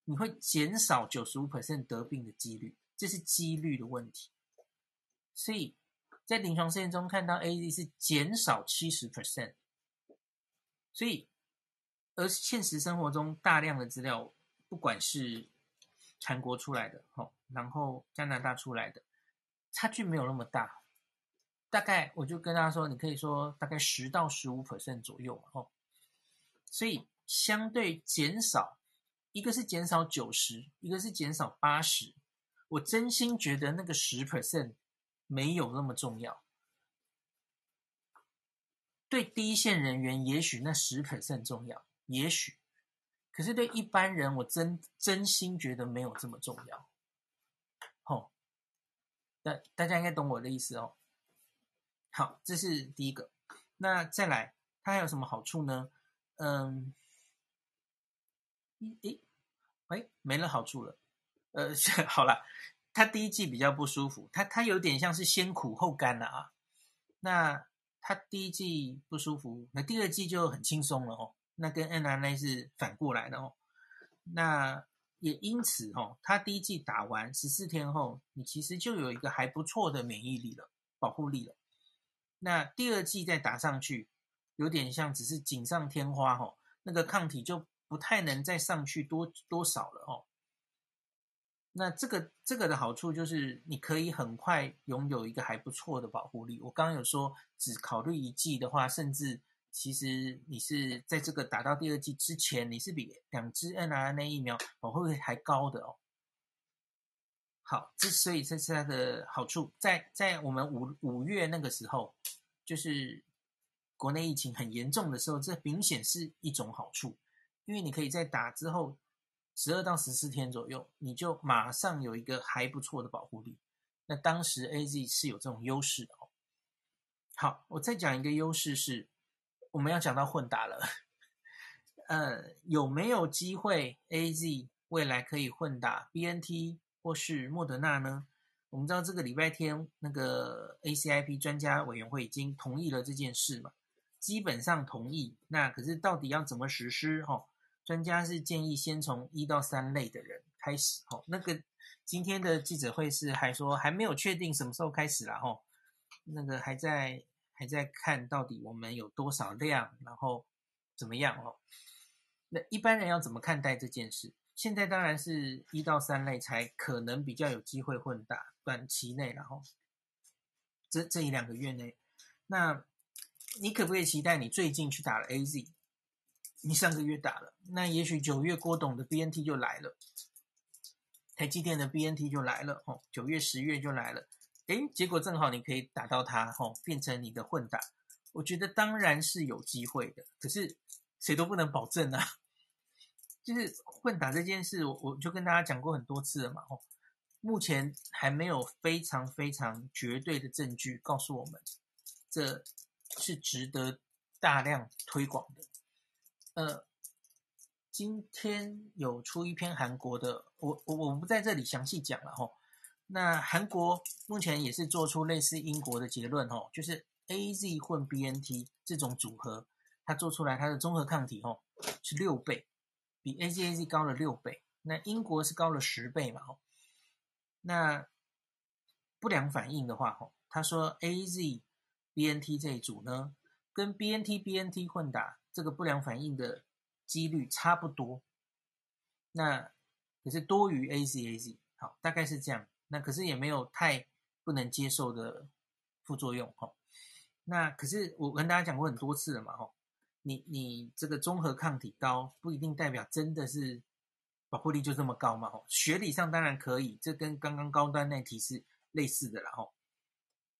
你会减少九十五 percent 得病的几率，这是几率的问题。所以在临床试验中看到 AZ 是减少七十 percent，所以而现实生活中大量的资料，不管是韩国出来的，吼，然后加拿大出来的，差距没有那么大，大概我就跟大家说，你可以说大概十到十五 percent 左右，哦，所以相对减少。一个是减少九十，一个是减少八十。我真心觉得那个十 percent 没有那么重要。对第一线人员，也许那十 percent 重要，也许。可是对一般人，我真真心觉得没有这么重要。哦，大大家应该懂我的意思哦。好，这是第一个。那再来，它还有什么好处呢？嗯，诶。哎，没了好处了，呃，好了，他第一剂比较不舒服，他他有点像是先苦后甘了啊。那他第一剂不舒服，那第二剂就很轻松了哦。那跟 mRNA 是反过来的哦。那也因此哦，他第一剂打完十四天后，你其实就有一个还不错的免疫力了，保护力了。那第二剂再打上去，有点像只是锦上添花哦，那个抗体就。不太能再上去多多少了哦。那这个这个的好处就是你可以很快拥有一个还不错的保护力。我刚刚有说，只考虑一剂的话，甚至其实你是在这个打到第二剂之前，你是比两支 mRNA 疫苗保护力还高的哦。好，这所以这是它的好处。在在我们五五月那个时候，就是国内疫情很严重的时候，这明显是一种好处。因为你可以在打之后十二到十四天左右，你就马上有一个还不错的保护力。那当时 AZ 是有这种优势的哦。好，我再讲一个优势是，我们要讲到混打了。呃，有没有机会 AZ 未来可以混打 BNT 或是莫德纳呢？我们知道这个礼拜天那个 ACIP 专家委员会已经同意了这件事嘛，基本上同意。那可是到底要怎么实施？哦？专家是建议先从一到三类的人开始，哦，那个今天的记者会是还说还没有确定什么时候开始啦，吼，那个还在还在看到底我们有多少量，然后怎么样，哦，那一般人要怎么看待这件事？现在当然是一到三类才可能比较有机会混打，短期内，然后这这一两个月内，那你可不可以期待你最近去打了 AZ？你上个月打了，那也许九月郭董的 BNT 就来了，台积电的 BNT 就来了，哦，九月、十月就来了，诶，结果正好你可以打到它，哦，变成你的混打，我觉得当然是有机会的，可是谁都不能保证啊。就是混打这件事，我我就跟大家讲过很多次了嘛，哦，目前还没有非常非常绝对的证据告诉我们这是值得大量推广的。呃，今天有出一篇韩国的，我我我不在这里详细讲了吼。那韩国目前也是做出类似英国的结论吼，就是 AZ 混 BNT 这种组合，它做出来它的综合抗体吼是六倍，比 AZAZ 高了六倍。那英国是高了十倍嘛吼。那不良反应的话吼，他说 AZ BNT 这一组呢，跟 BNT BNT 混打。这个不良反应的几率差不多，那可是多于 AZAZ，好，大概是这样。那可是也没有太不能接受的副作用，哈。那可是我跟大家讲过很多次了嘛，哈，你你这个综合抗体高不一定代表真的是保护力就这么高嘛，哈。学理上当然可以，这跟刚刚高端那题是类似的啦，哈。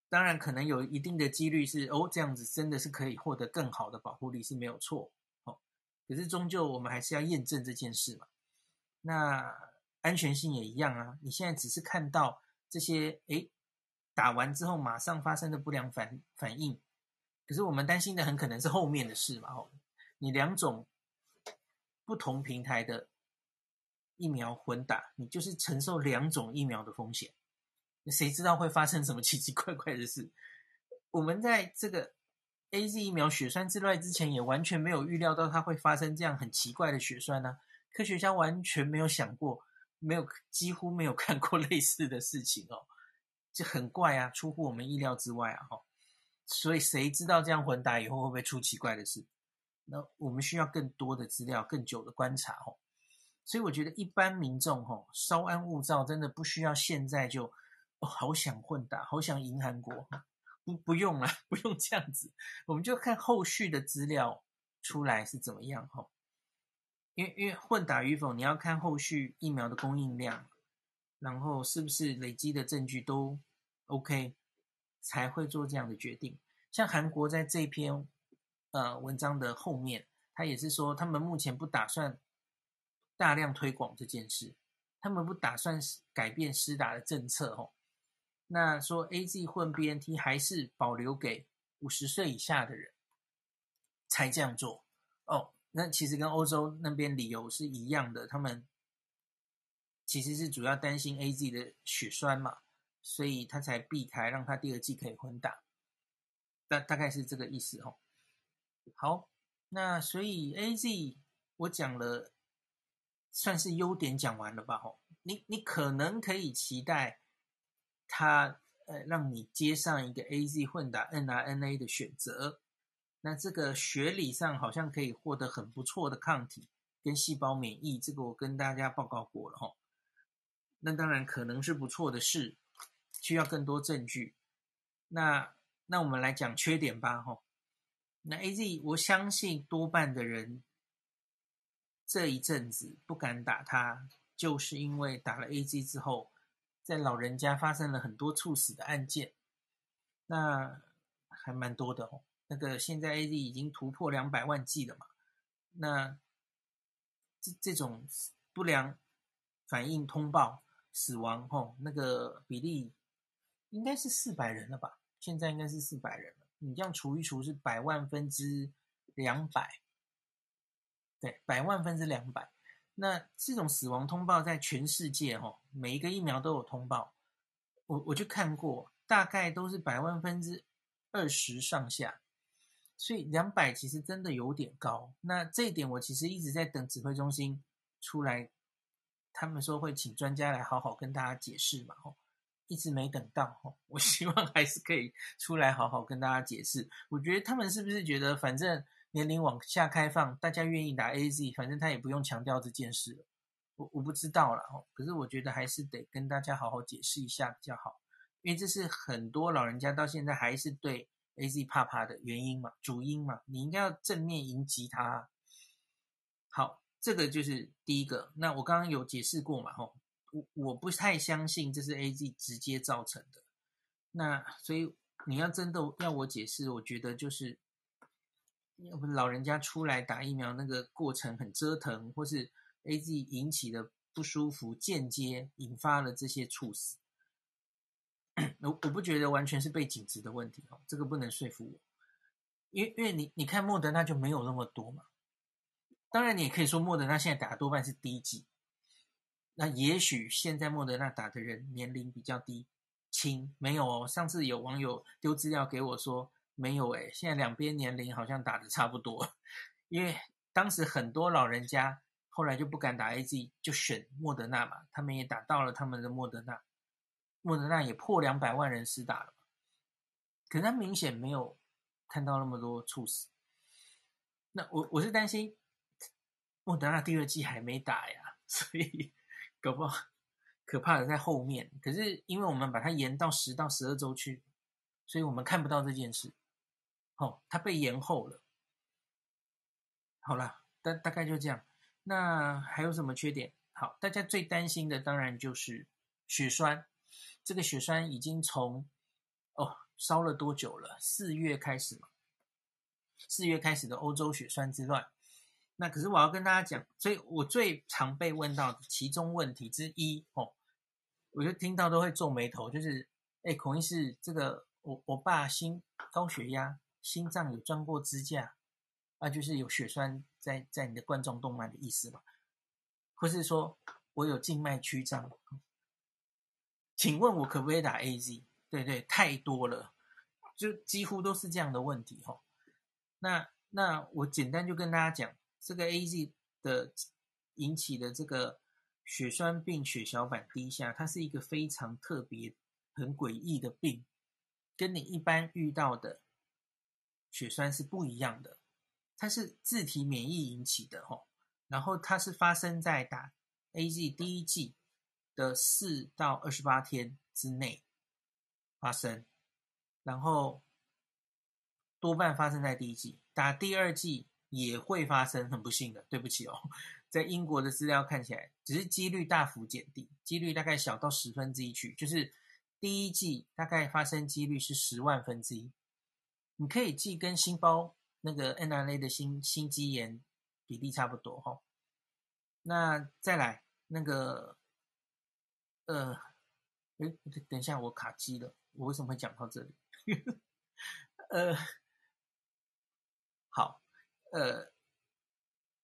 当然，可能有一定的几率是哦，这样子真的是可以获得更好的保护力是没有错哦。可是终究我们还是要验证这件事嘛。那安全性也一样啊。你现在只是看到这些，诶，打完之后马上发生的不良反反应，可是我们担心的很可能是后面的事嘛。哦，你两种不同平台的疫苗混打，你就是承受两种疫苗的风险。谁知道会发生什么奇奇怪怪的事？我们在这个 AZ 疫苗血栓之乱之前，也完全没有预料到它会发生这样很奇怪的血栓呢、科学家完全没有想过，没有几乎没有看过 类似的事情哦，这很怪啊，出乎我们意料之外啊！哈，所以谁知道这样混打以后会不会出奇怪的事？那我们需要更多的资料，更久的观察哦。所以我觉得一般民众哦，稍安勿躁，真的不需要现在就哦，好想混打，好想赢韩国，不不用了，不用这样子，我们就看后续的资料出来是怎么样哈。因为因为混打与否，你要看后续疫苗的供应量，然后是不是累积的证据都 OK，才会做这样的决定。像韩国在这篇呃文章的后面，他也是说，他们目前不打算大量推广这件事，他们不打算改变施打的政策哦。那说 AZ 混 BNT 还是保留给五十岁以下的人才这样做哦。那其实跟欧洲那边理由是一样的，他们其实是主要担心 AZ 的血栓嘛，所以他才避开，让他第二季可以混打，大大概是这个意思哦。好，那所以 AZ 我讲了，算是优点讲完了吧？吼，你你可能可以期待他呃让你接上一个 AZ 混打 N R N A 的选择。那这个学理上好像可以获得很不错的抗体跟细胞免疫，这个我跟大家报告过了哈。那当然可能是不错的事，需要更多证据。那那我们来讲缺点吧哈。那 AZ 我相信多半的人这一阵子不敢打它，就是因为打了 AZ 之后，在老人家发生了很多猝死的案件，那还蛮多的哦。那个现在 AZ 已经突破两百万剂了嘛？那这这种不良反应通报死亡吼，那个比例应该是四百人了吧？现在应该是四百人了。你这样除一除是百万分之两百，对，百万分之两百。那这种死亡通报在全世界哦，每一个疫苗都有通报。我我就看过，大概都是百万分之二十上下。所以两百其实真的有点高，那这一点我其实一直在等指挥中心出来，他们说会请专家来好好跟大家解释嘛，吼，一直没等到，吼，我 希望还是可以出来好好跟大家解释。我觉得他们是不是觉得反正年龄往下开放，大家愿意打 AZ，反正他也不用强调这件事了，我我不知道了，吼，可是我觉得还是得跟大家好好解释一下比较好，因为这是很多老人家到现在还是对。AZ 怕怕的原因嘛，主因嘛，你应该要正面迎击他。好，这个就是第一个。那我刚刚有解释过嘛，吼，我我不太相信这是 AZ 直接造成的。那所以你要真的要我解释，我觉得就是，要不老人家出来打疫苗那个过程很折腾，或是 AZ 引起的不舒服，间接引发了这些猝死。我我不觉得完全是背景值的问题哦，这个不能说服我，因为因为你你看莫德纳就没有那么多嘛，当然你也可以说莫德纳现在打的多半是第一剂，那也许现在莫德纳打的人年龄比较低，轻没有哦，上次有网友丢资料给我说没有诶，现在两边年龄好像打的差不多，因为当时很多老人家后来就不敢打 AZ，就选莫德纳嘛，他们也打到了他们的莫德纳。莫德纳也破两百万人施打了，可他明显没有看到那么多猝死。那我我是担心莫德纳第二剂还没打呀，所以搞不可怕的在后面。可是因为我们把它延到十到十二周去，所以我们看不到这件事。哦，它被延后了。好了，大大概就这样。那还有什么缺点？好，大家最担心的当然就是血栓。这个血栓已经从哦烧了多久了？四月开始嘛，四月开始的欧洲血栓之乱，那可是我要跟大家讲，所以我最常被问到的其中问题之一哦，我就听到都会皱眉头，就是哎，孔医师，这个我我爸心高血压，心脏有装过支架，啊，就是有血栓在在你的冠状动脉的意思嘛？或是说我有静脉曲张，请问我可不可以打 AZ？对对，太多了，就几乎都是这样的问题哈。那那我简单就跟大家讲。这个 AZ 的引起的这个血栓病、血小板低下，它是一个非常特别、很诡异的病，跟你一般遇到的血栓是不一样的。它是自体免疫引起的，吼，然后它是发生在打 AZ 第一剂的四到二十八天之内发生，然后多半发生在第一剂，打第二剂。也会发生，很不幸的，对不起哦，在英国的资料看起来，只是几率大幅减低，几率大概小到十分之一去，就是第一季大概发生几率是十万分之一，你可以记跟心包那个 NRA 的心心肌炎比例差不多哈、哦。那再来那个，呃，诶，等一下我卡机了，我为什么会讲到这里？呃，呃，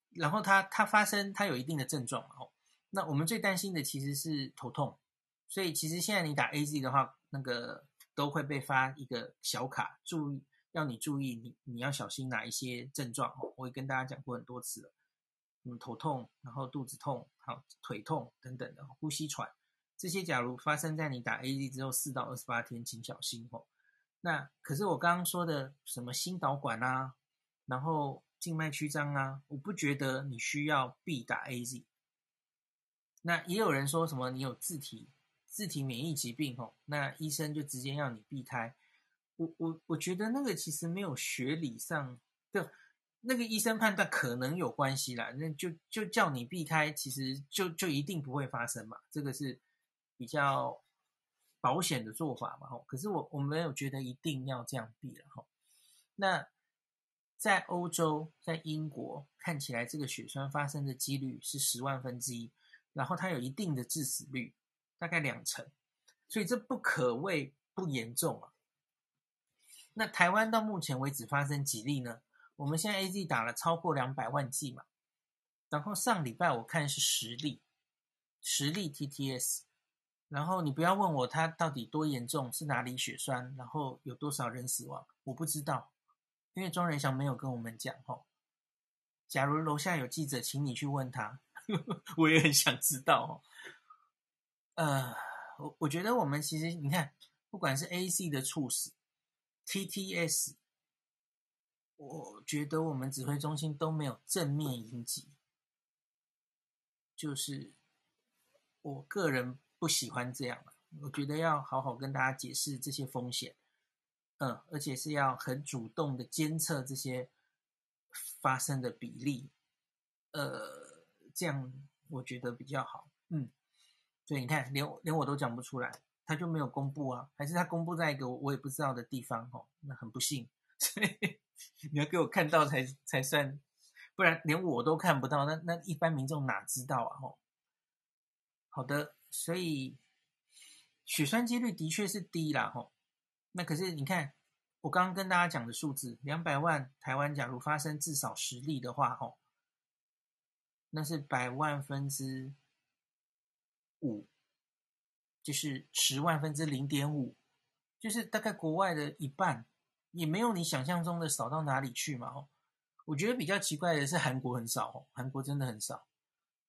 然后它它发生，它有一定的症状哦。那我们最担心的其实是头痛，所以其实现在你打 AZ 的话，那个都会被发一个小卡，注意要你注意你你要小心哪一些症状哦。我也跟大家讲过很多次了，嗯，头痛，然后肚子痛，好，腿痛等等的，呼吸喘这些，假如发生在你打 AZ 之后四到二十八天，请小心哦。那可是我刚刚说的什么心导管啊，然后。静脉曲张啊，我不觉得你需要必打 AZ。那也有人说什么你有自体自体免疫疾病吼，那医生就直接要你避开。我我我觉得那个其实没有学理上的，那个医生判断可能有关系啦，那就就叫你避开，其实就就一定不会发生嘛。这个是比较保险的做法嘛吼。可是我我没有觉得一定要这样避了吼。那。在欧洲，在英国看起来，这个血栓发生的几率是十万分之一，然后它有一定的致死率，大概两成，所以这不可谓不严重啊。那台湾到目前为止发生几例呢？我们现在 AZ 打了超过两百万剂嘛，然后上礼拜我看是十例，十例 TTS，然后你不要问我它到底多严重，是哪里血栓，然后有多少人死亡，我不知道。因为庄仁祥没有跟我们讲吼，假如楼下有记者，请你去问他，我也很想知道哦。呃，我我觉得我们其实你看，不管是 A、C 的猝死，TTS，我觉得我们指挥中心都没有正面迎击，就是我个人不喜欢这样，我觉得要好好跟大家解释这些风险。嗯，而且是要很主动的监测这些发生的比例，呃，这样我觉得比较好。嗯，所以你看，连连我都讲不出来，他就没有公布啊，还是他公布在一个我也不知道的地方哦，那很不幸，所以你要给我看到才才算，不然连我都看不到，那那一般民众哪知道啊？吼，好的，所以血栓几率的确是低啦，吼。那可是你看，我刚刚跟大家讲的数字，两百万台湾，假如发生至少十例的话，吼，那是百万分之五，就是十万分之零点五，就是大概国外的一半，也没有你想象中的少到哪里去嘛，吼。我觉得比较奇怪的是韩国很少，吼，韩国真的很少，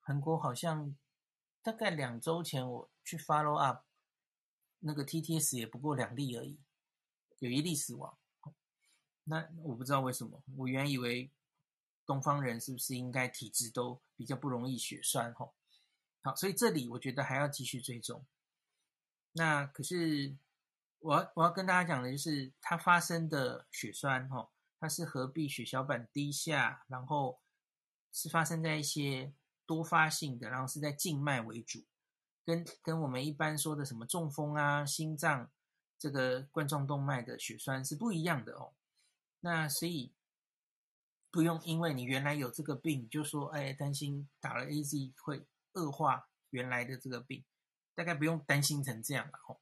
韩国好像大概两周前我去 follow up，那个 TTS 也不过两例而已。有一例死亡，那我不知道为什么，我原以为东方人是不是应该体质都比较不容易血栓吼？好，所以这里我觉得还要继续追踪。那可是我要我要跟大家讲的就是，它发生的血栓吼，它是合并血小板低下，然后是发生在一些多发性的，然后是在静脉为主，跟跟我们一般说的什么中风啊、心脏。这个冠状动脉的血栓是不一样的哦，那所以不用因为你原来有这个病，就说哎担心打了 AZ 会恶化原来的这个病，大概不用担心成这样了吼，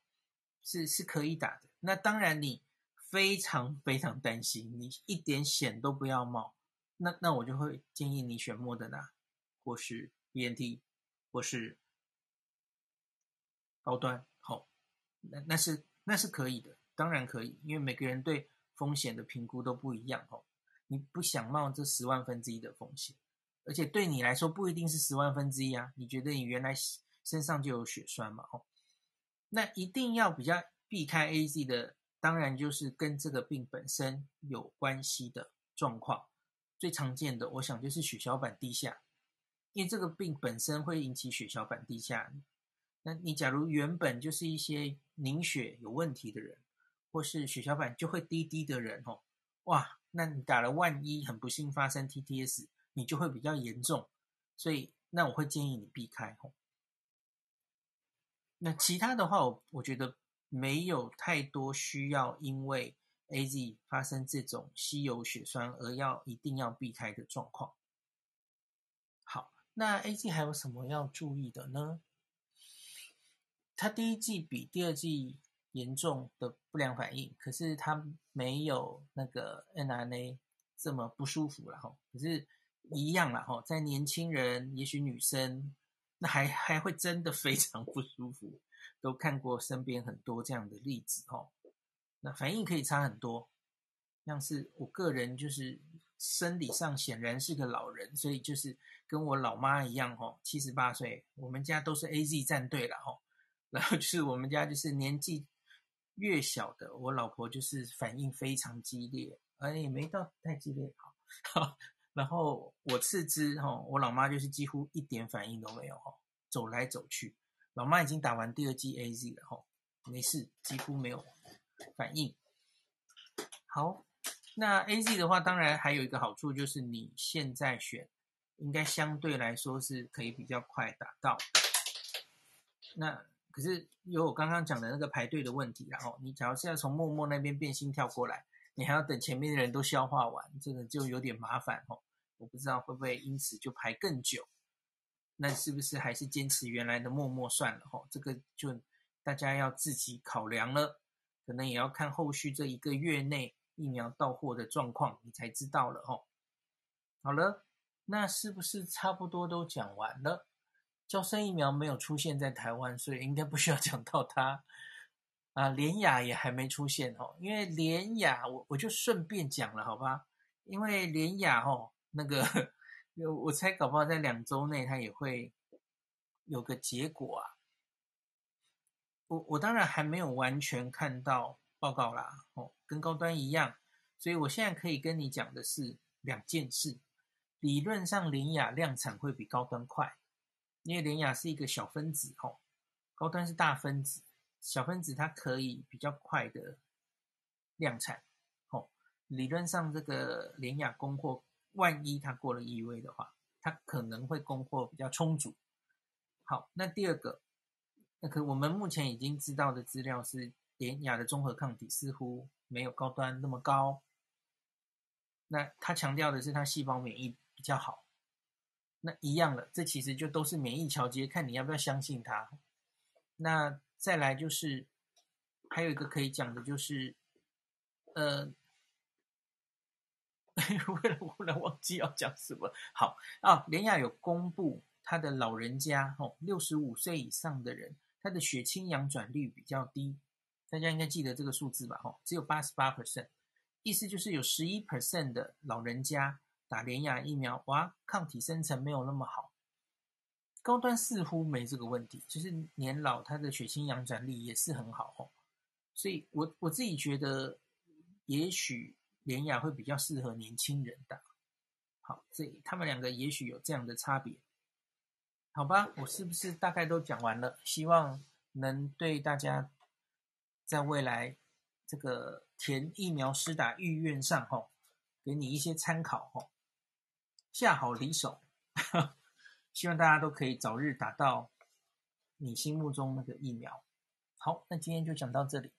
是是可以打的。那当然你非常非常担心，你一点险都不要冒，那那我就会建议你选莫德纳，或是 BNT，或是高端，好，那那是那是可以的，当然可以，因为每个人对风险的评估都不一样哦。你不想冒这十万分之一的风险，而且对你来说不一定是十万分之一啊。你觉得你原来身上就有血栓嘛？哦，那一定要比较避开 AZ 的，当然就是跟这个病本身有关系的状况。最常见的，我想就是血小板低下，因为这个病本身会引起血小板低下。那你假如原本就是一些凝血有问题的人，或是血小板就会低低的人，哦，哇。那你打了，万一很不幸发生 TTS，你就会比较严重，所以那我会建议你避开吼。那其他的话，我我觉得没有太多需要因为 AZ 发生这种稀有血栓而要一定要避开的状况。好，那 AZ 还有什么要注意的呢？他第一季比第二季严重的不良反应，可是他没有那个 n r n a 这么不舒服了哈。可是，一样了哈，在年轻人，也许女生，那还还会真的非常不舒服，都看过身边很多这样的例子哈。那反应可以差很多，像是我个人就是生理上显然是个老人，所以就是跟我老妈一样哈，七十八岁，我们家都是 AZ 战队了哈。然后就是我们家就是年纪。越小的，我老婆就是反应非常激烈，哎，也没到太激烈，好，然后我次之，哈，我老妈就是几乎一点反应都没有，哈，走来走去。老妈已经打完第二剂 AZ 了，哈，没事，几乎没有反应。好，那 AZ 的话，当然还有一个好处就是你现在选，应该相对来说是可以比较快打到。那。可是有我刚刚讲的那个排队的问题，然后你假如是要从默默那边变心跳过来，你还要等前面的人都消化完，这个就有点麻烦哦。我不知道会不会因此就排更久，那是不是还是坚持原来的默默算了哦？这个就大家要自己考量了，可能也要看后续这一个月内疫苗到货的状况，你才知道了哦。好了，那是不是差不多都讲完了？招生疫苗没有出现在台湾，所以应该不需要讲到它啊。联雅也还没出现哦，因为联雅我我就顺便讲了，好吧？因为联雅哦，那个我猜搞不好在两周内它也会有个结果啊。我我当然还没有完全看到报告啦，哦，跟高端一样，所以我现在可以跟你讲的是两件事。理论上联雅量产会比高端快。因为联雅是一个小分子，吼，高端是大分子，小分子它可以比较快的量产，吼，理论上这个联雅供货，万一它过了意味的话，它可能会供货比较充足。好，那第二个，那可我们目前已经知道的资料是，联雅的综合抗体似乎没有高端那么高，那他强调的是他细胞免疫比较好。那一样了，这其实就都是免疫桥接，看你要不要相信它。那再来就是还有一个可以讲的，就是呃，为了忽然忘记要讲什么。好啊，联亚有公布他的老人家哦，六十五岁以上的人，他的血清阳转率比较低，大家应该记得这个数字吧？哦，只有八十八 percent，意思就是有十一 percent 的老人家。打联亚疫苗，哇，抗体生成没有那么好。高端似乎没这个问题，就是年老他的血清阳转率也是很好哦。所以我我自己觉得，也许联亚会比较适合年轻人打。好，所以他们两个也许有这样的差别。好吧，我是不是大概都讲完了？希望能对大家在未来这个填疫苗施打意愿上，吼，给你一些参考，吼。下好离手，希望大家都可以早日打到你心目中那个疫苗。好，那今天就讲到这里。